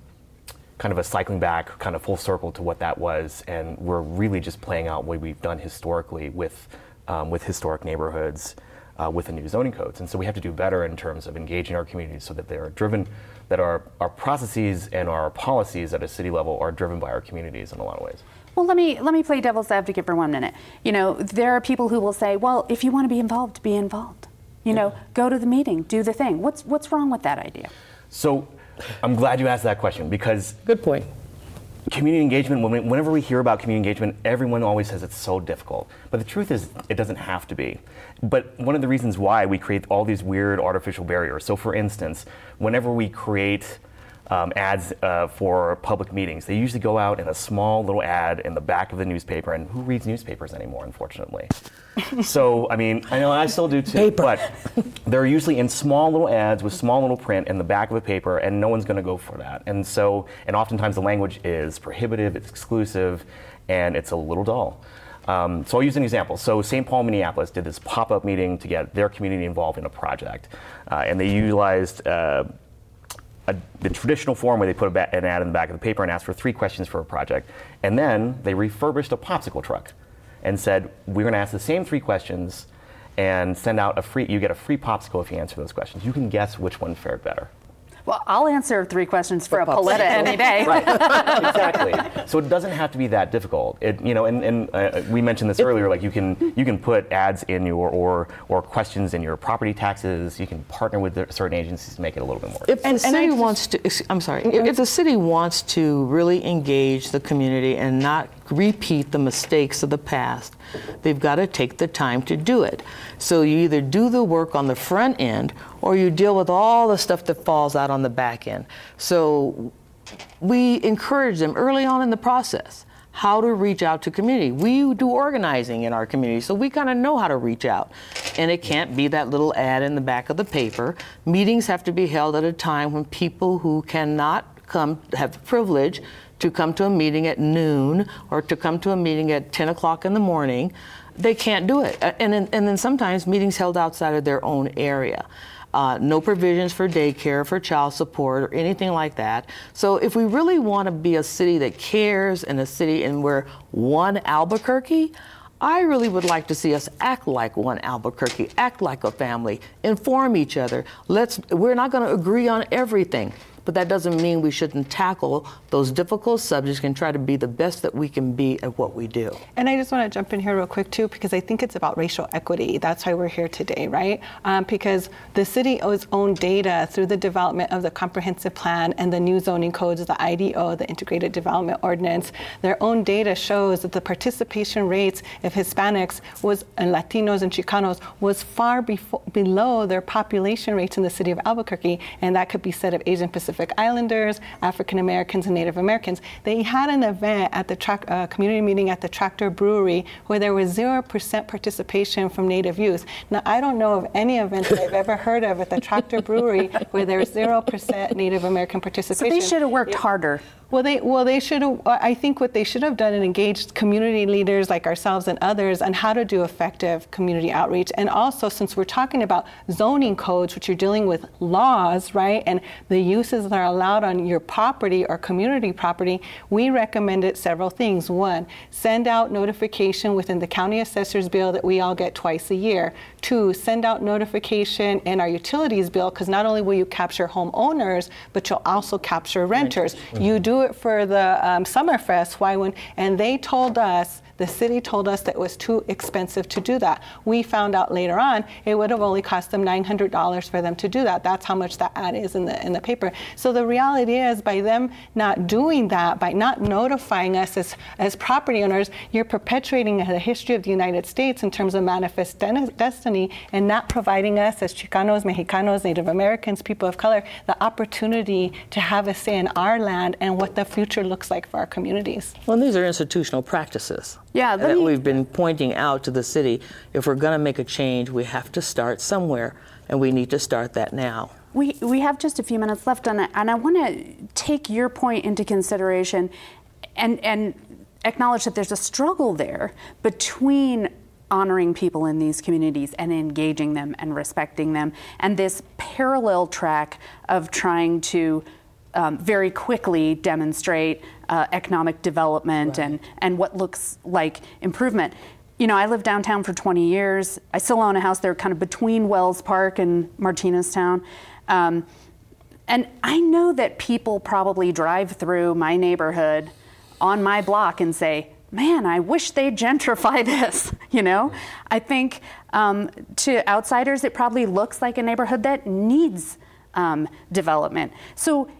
kind of a cycling back, kind of full circle to what that was, and we're really just playing out what we've done historically with um, with historic neighborhoods. Uh, with the new zoning codes. And so we have to do better in terms of engaging our communities so that they are driven, that our, our processes and our policies at a city level are driven by our communities in a lot of ways. Well, let me let me play devil's advocate for one minute. You know, there are people who will say, "Well, if you want to be involved, be involved." You know, go to the meeting, do the thing. What's what's wrong with that idea? So I'm glad you asked that question because good point. Community engagement. Whenever we hear about community engagement, everyone always says it's so difficult. But the truth is, it doesn't have to be. But one of the reasons why we create all these weird artificial barriers. So, for instance, whenever we create um, ads uh, for public meetings. They usually go out in a small little ad in the back of the newspaper, and who reads newspapers anymore, unfortunately? so, I mean, I know I still do too, paper. but they're usually in small little ads with small little print in the back of a paper, and no one's going to go for that. And so, and oftentimes the language is prohibitive, it's exclusive, and it's a little dull. Um, so I'll use an example. So St. Paul, Minneapolis did this pop-up meeting to get their community involved in a project, uh, and they utilized. Uh, a, the traditional form where they put an ad in the back of the paper and asked for three questions for a project. And then they refurbished a popsicle truck and said, We're going to ask the same three questions and send out a free, you get a free popsicle if you answer those questions. You can guess which one fared better. Well, I'll answer three questions for, for a paleta any day. right, exactly. So it doesn't have to be that difficult. It, you know, and, and uh, we mentioned this earlier. Like you can you can put ads in your or or questions in your property taxes. You can partner with certain agencies to make it a little bit more. If the city wants to, I'm sorry. Mm-hmm. If the city wants to really engage the community and not repeat the mistakes of the past, they've got to take the time to do it. So you either do the work on the front end or you deal with all the stuff that falls out on the back end. So we encourage them early on in the process how to reach out to community. We do organizing in our community, so we kind of know how to reach out. And it can't be that little ad in the back of the paper. Meetings have to be held at a time when people who cannot come have the privilege to come to a meeting at noon or to come to a meeting at 10 o'clock in the morning, they can't do it. And, and then sometimes meetings held outside of their own area. Uh, no provisions for daycare, for child support, or anything like that. So, if we really want to be a city that cares and a city and we're one Albuquerque, I really would like to see us act like one Albuquerque, act like a family, inform each other. Let's we're not going to agree on everything, but that doesn't mean we shouldn't tackle those difficult subjects and try to be the best that we can be at what we do. And I just want to jump in here real quick too, because I think it's about racial equity. That's why we're here today, right? Um, because the city owes own data through the development of the comprehensive plan and the new zoning codes, the IDO, the Integrated Development Ordinance. Their own data shows that the participation rates of Hispanics was and Latinos and Chicanos was far befo- below their population rates in the city of Albuquerque, and that could be said of Asian Pacific Islanders, African Americans, and Native Americans. They had an event at the tra- uh, community meeting at the Tractor Brewery where there was 0% participation from Native youth. Now, I don't know of any event that I've ever heard of at the Tractor Brewery where there's 0% Native American participation. So they should have worked yeah. harder. Well, they well they should. I think what they should have done and engaged community leaders like ourselves and others on how to do effective community outreach. And also, since we're talking about zoning codes, which you're dealing with laws, right, and the uses that are allowed on your property or community property, we recommended several things. One, send out notification within the county assessor's bill that we all get twice a year. Two, send out notification in our utilities bill because not only will you capture homeowners, but you'll also capture renters. Mm-hmm. You do it for the um, Summerfest. Why when and they told us the city told us that it was too expensive to do that. We found out later on it would have only cost them $900 for them to do that. That's how much that ad is in the in the paper. So the reality is, by them not doing that, by not notifying us as as property owners, you're perpetuating the history of the United States in terms of manifest destiny, and not providing us as Chicanos, Mexicanos, Native Americans, people of color, the opportunity to have a say in our land and what the future looks like for our communities. Well, these are institutional practices. Yeah, that me, we've been pointing out to the city. If we're going to make a change, we have to start somewhere, and we need to start that now. We, we have just a few minutes left on it, and I want to take your point into consideration and, and acknowledge that there's a struggle there between honoring people in these communities and engaging them and respecting them, and this parallel track of trying to um, very quickly demonstrate uh, economic development right. and, and what looks like improvement. You know, I lived downtown for 20 years. I still own a house there, kind of between Wells Park and Martineztown. Um, and I know that people probably drive through my neighborhood on my block and say, man, I wish they'd gentrify this. you know, I think um, to outsiders, it probably looks like a neighborhood that needs um, development. So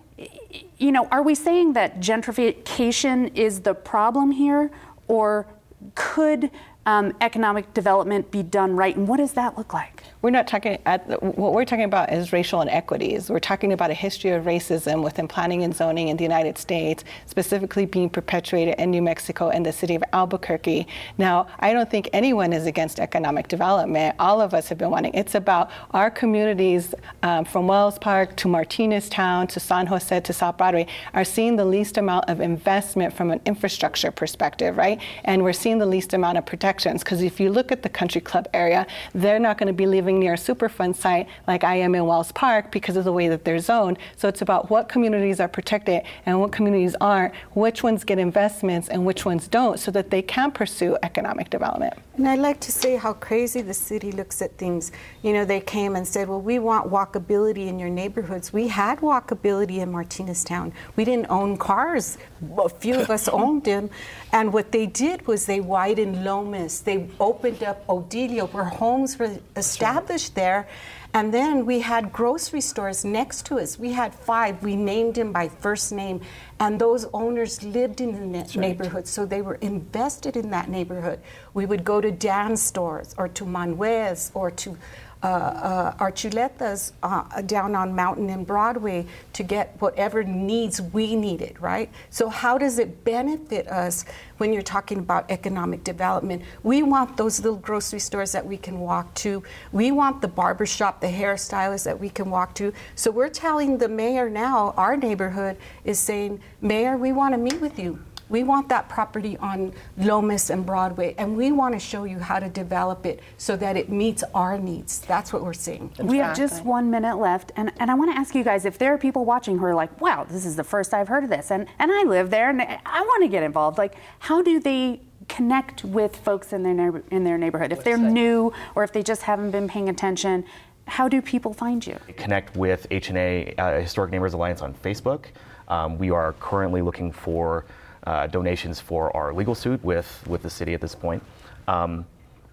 you know, are we saying that gentrification is the problem here, or could um, economic development be done right, and what does that look like? We're not talking at what we're talking about is racial inequities. We're talking about a history of racism within planning and zoning in the United States, specifically being perpetuated in New Mexico and the city of Albuquerque. Now, I don't think anyone is against economic development. All of us have been wanting. It's about our communities um, from Wells Park to Martinez Town to San Jose to South Broadway are seeing the least amount of investment from an infrastructure perspective, right? And we're seeing the least amount of protections because if you look at the country club area, they're not going to be living near a Superfund site like I am in Wells Park because of the way that they're zoned. So it's about what communities are protected and what communities aren't, which ones get investments and which ones don't, so that they can pursue economic development. And I like to say how crazy the city looks at things. You know, they came and said, well, we want walkability in your neighborhoods. We had walkability in Martinez Town. We didn't own cars, a few of us owned them. And what they did was they widened Lomas, they opened up Odelia, where homes were established there. And then we had grocery stores next to us. We had five. We named them by first name. And those owners lived in the That's neighborhood, so they were invested in that neighborhood. We would go to Dan's stores or to Manuel's or to uh, uh, Archuletas uh, down on Mountain and Broadway to get whatever needs we needed, right? So, how does it benefit us when you're talking about economic development? We want those little grocery stores that we can walk to. We want the barbershop, the hairstylist that we can walk to. So, we're telling the mayor now, our neighborhood is saying, Mayor, we want to meet with you. We want that property on Lomas and Broadway, and we want to show you how to develop it so that it meets our needs. That's what we're seeing. Exactly. We have just one minute left, and, and I want to ask you guys if there are people watching who are like, wow, this is the first I've heard of this, and, and I live there, and I want to get involved. Like, how do they connect with folks in their neighbor, in their neighborhood if they're new or if they just haven't been paying attention? How do people find you? Connect with HNA uh, Historic Neighbors Alliance on Facebook. Um, we are currently looking for uh, donations for our legal suit with, with the city at this point. Um,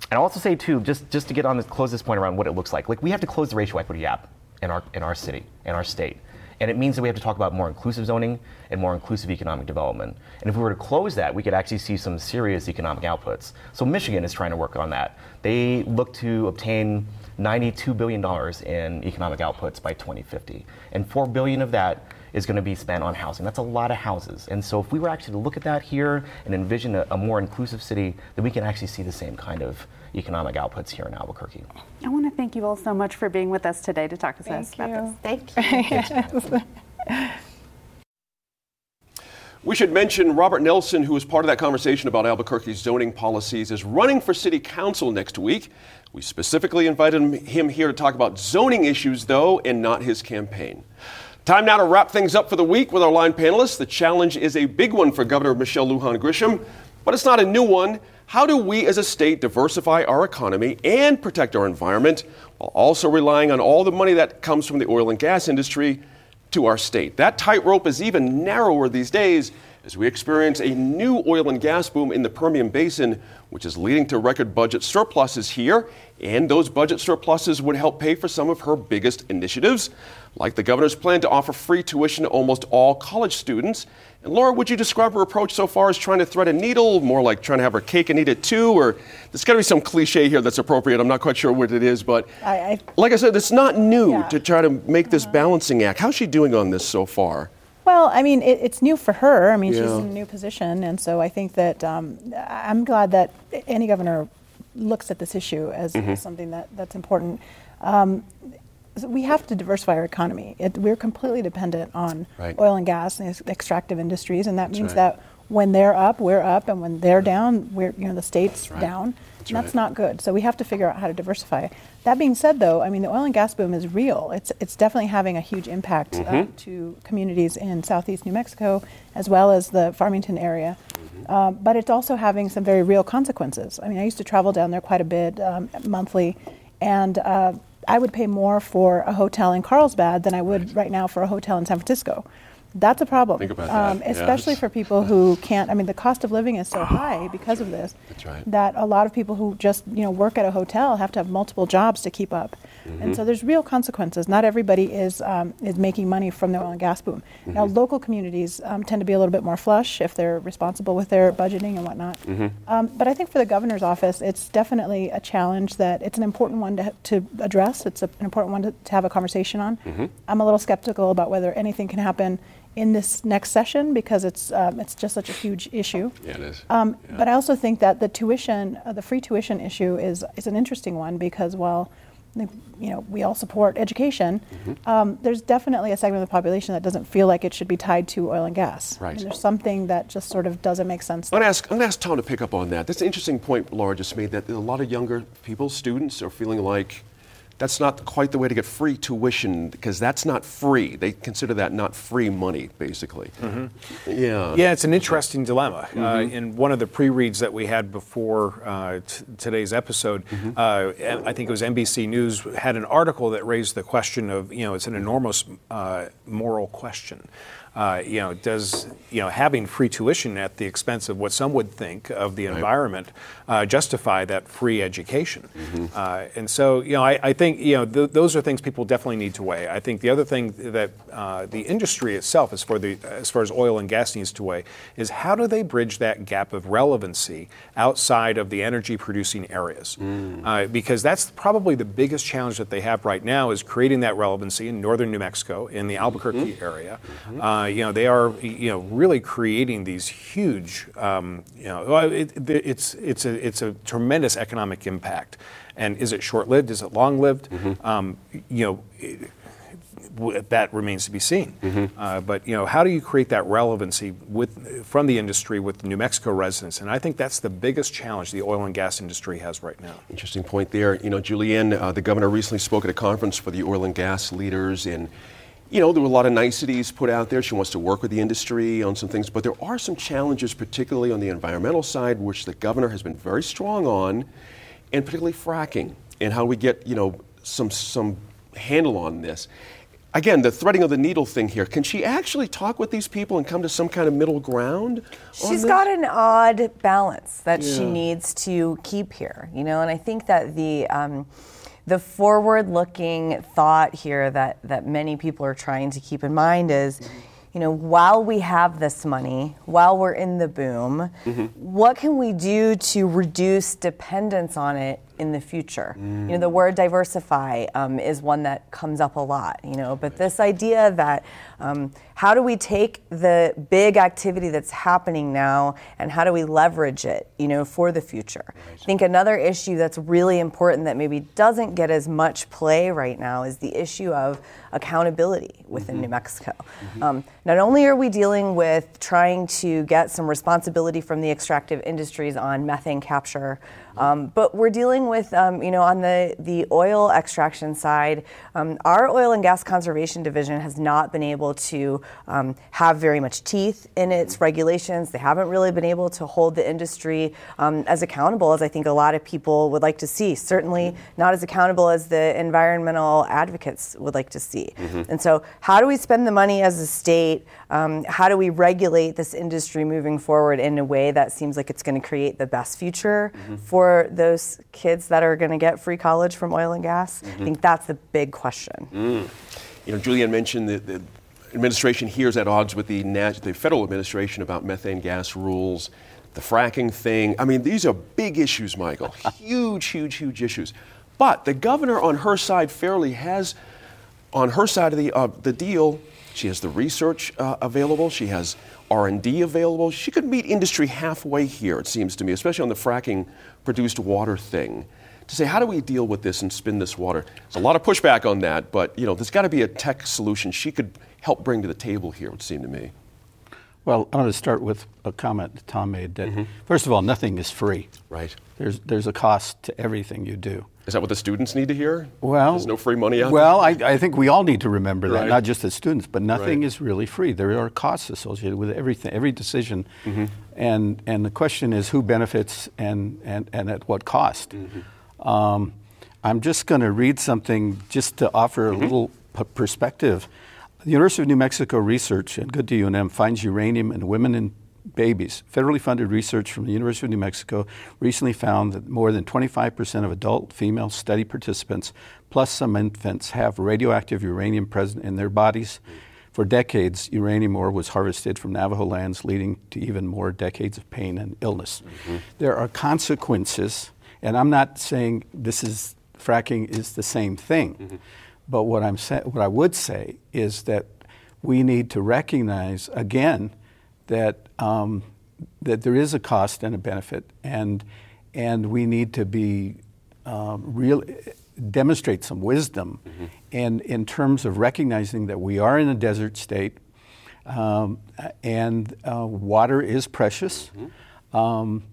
and I'll also say too, just, just to get on this, close this point around what it looks like. Like we have to close the racial equity gap in our in our city, in our state. And it means that we have to talk about more inclusive zoning and more inclusive economic development. And if we were to close that, we could actually see some serious economic outputs. So Michigan is trying to work on that. They look to obtain $92 billion in economic outputs by 2050. And 4 billion of that is going to be spent on housing. That's a lot of houses. And so if we were actually to look at that here and envision a, a more inclusive city, then we can actually see the same kind of economic outputs here in Albuquerque. I want to thank you all so much for being with us today to talk to thank us you. about this. Thank you. We should mention Robert Nelson, who was part of that conversation about Albuquerque's zoning policies, is running for city council next week. We specifically invited him here to talk about zoning issues, though, and not his campaign. Time now to wrap things up for the week with our line panelists. The challenge is a big one for Governor Michelle Lujan Grisham, but it's not a new one. How do we as a state diversify our economy and protect our environment while also relying on all the money that comes from the oil and gas industry to our state? That tightrope is even narrower these days as we experience a new oil and gas boom in the Permian Basin, which is leading to record budget surpluses here. And those budget surpluses would help pay for some of her biggest initiatives like the governor's plan to offer free tuition to almost all college students. And Laura, would you describe her approach so far as trying to thread a needle, more like trying to have her cake and eat it too? Or there's got to be some cliche here that's appropriate. I'm not quite sure what it is, but I, I, like I said, it's not new yeah. to try to make this uh-huh. balancing act. How's she doing on this so far? Well, I mean, it, it's new for her. I mean, yeah. she's in a new position, and so I think that um, I'm glad that any governor looks at this issue as, mm-hmm. as something that, that's important. Um, we have to diversify our economy. It, we're completely dependent on right. oil and gas and extractive industries, and that means right. that when they're up, we're up, and when they're down, we're you know the state's right. down. That's, that's not good. So we have to figure out how to diversify. That being said, though, I mean the oil and gas boom is real. It's it's definitely having a huge impact uh, mm-hmm. uh, to communities in southeast New Mexico as well as the Farmington area. Mm-hmm. Uh, but it's also having some very real consequences. I mean, I used to travel down there quite a bit um, monthly, and uh, I would pay more for a hotel in Carlsbad than I would right. now for a hotel in San Francisco That's a problem. Think about um, that. Especially for people who can't. I mean, the cost of living is so high because of this right. that a lot of people who just you know work at a hotel have to have multiple jobs to keep up, mm-hmm. and so there's real consequences. Not everybody is um, is making money from the oil and gas boom. Mm-hmm. Now, local communities um, tend to be a little bit more flush if they're responsible with their budgeting and whatnot. Mm-hmm. Um, but I think for the governor's office, it's definitely a challenge that it's an important one to, to address. It's a, an important one to, to have a conversation on. Mm-hmm. I'm a little skeptical about whether anything can happen in this next session because it's um, it's just such a huge issue. Yeah, it is. Um, yeah. But I also think that the tuition, uh, the free tuition issue, is is an interesting one because while you know we all support education, mm-hmm. um, there's definitely a segment of the population that doesn't feel like it should be tied to oil and gas. Right. there's something that just sort of doesn't make sense. I'm to ask, I'm to ask Tom to pick up on that. That's an interesting point Laura just made. That a lot of younger people, students, are feeling like that's not quite the way to get free tuition because that's not free. They consider that not free money, basically. Mm-hmm. Yeah. Yeah, it's an interesting dilemma. Mm-hmm. Uh, in one of the pre-reads that we had before uh, t- today's episode, mm-hmm. uh, I think it was NBC News had an article that raised the question of, you know, it's an enormous uh, moral question uh, you know, does you know having free tuition at the expense of what some would think of the environment uh, justify that free education? Mm-hmm. Uh, and so, you know, I, I think you know th- those are things people definitely need to weigh. I think the other thing that uh, the industry itself, as far the as far as oil and gas needs to weigh, is how do they bridge that gap of relevancy outside of the energy producing areas? Mm. Uh, because that's probably the biggest challenge that they have right now is creating that relevancy in northern New Mexico in the Albuquerque mm-hmm. area. Mm-hmm. Uh, you know, they are, you know, really creating these huge, um, you know, it, it's it's a it's a tremendous economic impact. And is it short-lived? Is it long-lived? Mm-hmm. Um, you know. It, that remains to be seen. Mm-hmm. Uh, but you know, how do you create that relevancy with from the industry with New Mexico residents? And I think that's the biggest challenge the oil and gas industry has right now. Interesting point there. You know, Julianne, uh, the governor recently spoke at a conference for the oil and gas leaders in you know, there were a lot of niceties put out there. She wants to work with the industry on some things, but there are some challenges, particularly on the environmental side, which the governor has been very strong on, and particularly fracking and how we get, you know, some some handle on this. Again, the threading of the needle thing here. Can she actually talk with these people and come to some kind of middle ground? She's got an odd balance that yeah. she needs to keep here, you know, and I think that the. Um, the forward looking thought here that, that many people are trying to keep in mind is you know, while we have this money, while we're in the boom, mm-hmm. what can we do to reduce dependence on it in the future. Mm. You know, the word diversify um, is one that comes up a lot. You know, but this idea that um, how do we take the big activity that's happening now and how do we leverage it? You know, for the future. Right. I think another issue that's really important that maybe doesn't get as much play right now is the issue of accountability within mm-hmm. New Mexico. Mm-hmm. Um, not only are we dealing with trying to get some responsibility from the extractive industries on methane capture. Um, but we're dealing with, um, you know, on the, the oil extraction side, um, our oil and gas conservation division has not been able to um, have very much teeth in its regulations. They haven't really been able to hold the industry um, as accountable as I think a lot of people would like to see. Certainly not as accountable as the environmental advocates would like to see. Mm-hmm. And so, how do we spend the money as a state? Um, how do we regulate this industry moving forward in a way that seems like it's going to create the best future mm-hmm. for for those kids that are going to get free college from oil and gas? Mm-hmm. I think that's the big question. Mm. You know, Julianne mentioned that the administration here is at odds with the, the federal administration about methane gas rules, the fracking thing. I mean, these are big issues, Michael. huge, huge, huge issues. But the governor on her side fairly has, on her side of the, uh, the deal, she has the research uh, available. She has R&D available. She could meet industry halfway here, it seems to me, especially on the fracking produced water thing. To say, how do we deal with this and spin this water? There's a lot of pushback on that, but you know, there's got to be a tech solution she could help bring to the table here, it would seem to me. Well, I want to start with a comment that Tom made that, mm-hmm. first of all, nothing is free. Right. There's, there's a cost to everything you do. Is that what the students need to hear? Well, there's no free money out well, there? I, I think we all need to remember that, right. not just the students, but nothing right. is really free. There are costs associated with everything, every decision. Mm-hmm. And, and the question is who benefits and, and, and at what cost. Mm-hmm. Um, I'm just going to read something just to offer a mm-hmm. little p- perspective. The University of New Mexico research, and good to UNM, finds uranium in women and babies. Federally funded research from the University of New Mexico recently found that more than 25% of adult female study participants, plus some infants, have radioactive uranium present in their bodies. For decades, uranium ore was harvested from Navajo lands, leading to even more decades of pain and illness. Mm-hmm. There are consequences, and I'm not saying this is fracking is the same thing, mm-hmm. but what I'm sa- what I would say is that we need to recognize again that um, that there is a cost and a benefit, and and we need to be um, real demonstrate some wisdom mm-hmm. and in terms of recognizing that we are in a desert state um, and uh, water is precious. Mm-hmm. Um,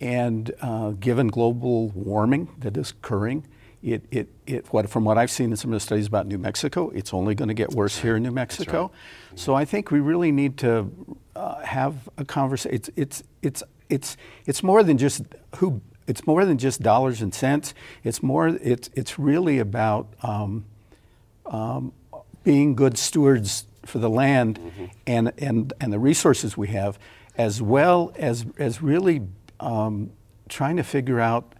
and uh, given global warming that is occurring, it, it, it, what, from what I've seen in some of the studies about New Mexico, it's only going to get worse here in New Mexico. Right. So I think we really need to uh, have a conversation. It's, it's, it's, it's, it's more than just who it's more than just dollars and cents. It's more. It's it's really about um, um, being good stewards for the land mm-hmm. and and and the resources we have, as well as as really um, trying to figure out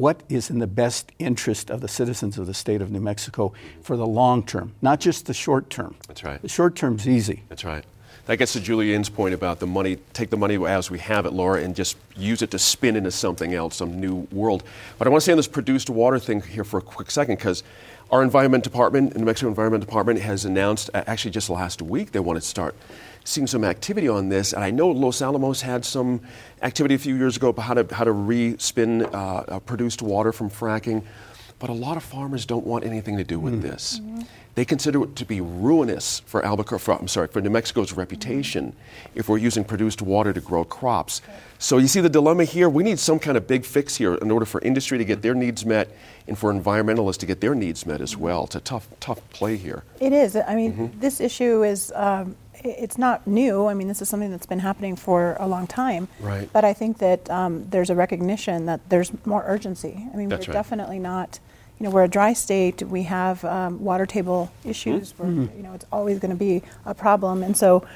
what is in the best interest of the citizens of the state of New Mexico for the long term, not just the short term. That's right. The short term's easy. That's right that gets to Julian's point about the money, take the money as we have it, Laura, and just use it to spin into something else, some new world. But I want to stay on this produced water thing here for a quick second because our environment department, New Mexico Environment Department, has announced uh, actually just last week they want to start seeing some activity on this. And I know Los Alamos had some activity a few years ago about how to, how to re-spin uh, produced water from fracking. But a lot of farmers don't want anything to do with mm. this. Mm-hmm. They consider it to be ruinous for Albuquerque, for, I'm sorry, for New Mexico's reputation if we're using produced water to grow crops. So you see the dilemma here. We need some kind of big fix here in order for industry to get their needs met and for environmentalists to get their needs met as well. It's a tough, tough play here. It is. I mean, mm-hmm. this issue is. Um, it's not new. I mean, this is something that's been happening for a long time. Right. But I think that um, there's a recognition that there's more urgency. I mean, that's we're right. definitely not you know, we're a dry state. We have um, water table issues. Mm-hmm. Where, you know, it's always going to be a problem, and so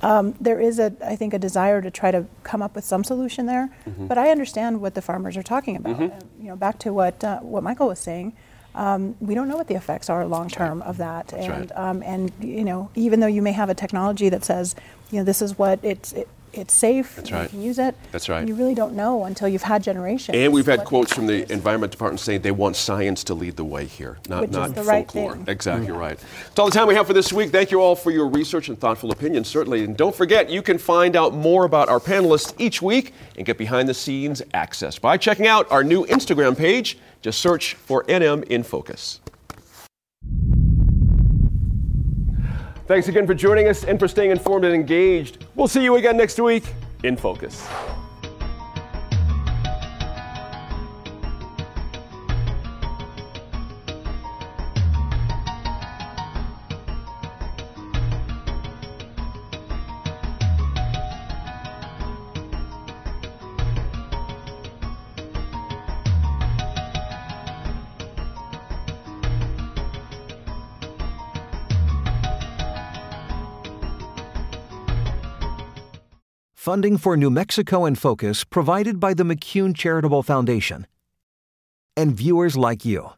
um, there is a, I think, a desire to try to come up with some solution there. Mm-hmm. But I understand what the farmers are talking about. Mm-hmm. you know, back to what uh, what Michael was saying. Um, we don't know what the effects are long term of that, That's and right. um, and you know, even though you may have a technology that says, you know, this is what it's, it, it's safe. That's right. You can use it. That's right. You really don't know until you've had generations. And we've had quotes from the Environment Department saying they want science to lead the way here, not, Which not is the folklore. Right exactly yeah. right. That's all the time we have for this week. Thank you all for your research and thoughtful opinions, certainly. And don't forget, you can find out more about our panelists each week and get behind the scenes access by checking out our new Instagram page. Just search for NM in Focus. Thanks again for joining us and for staying informed and engaged. We'll see you again next week in Focus. Funding for New Mexico in Focus provided by the McCune Charitable Foundation. And viewers like you.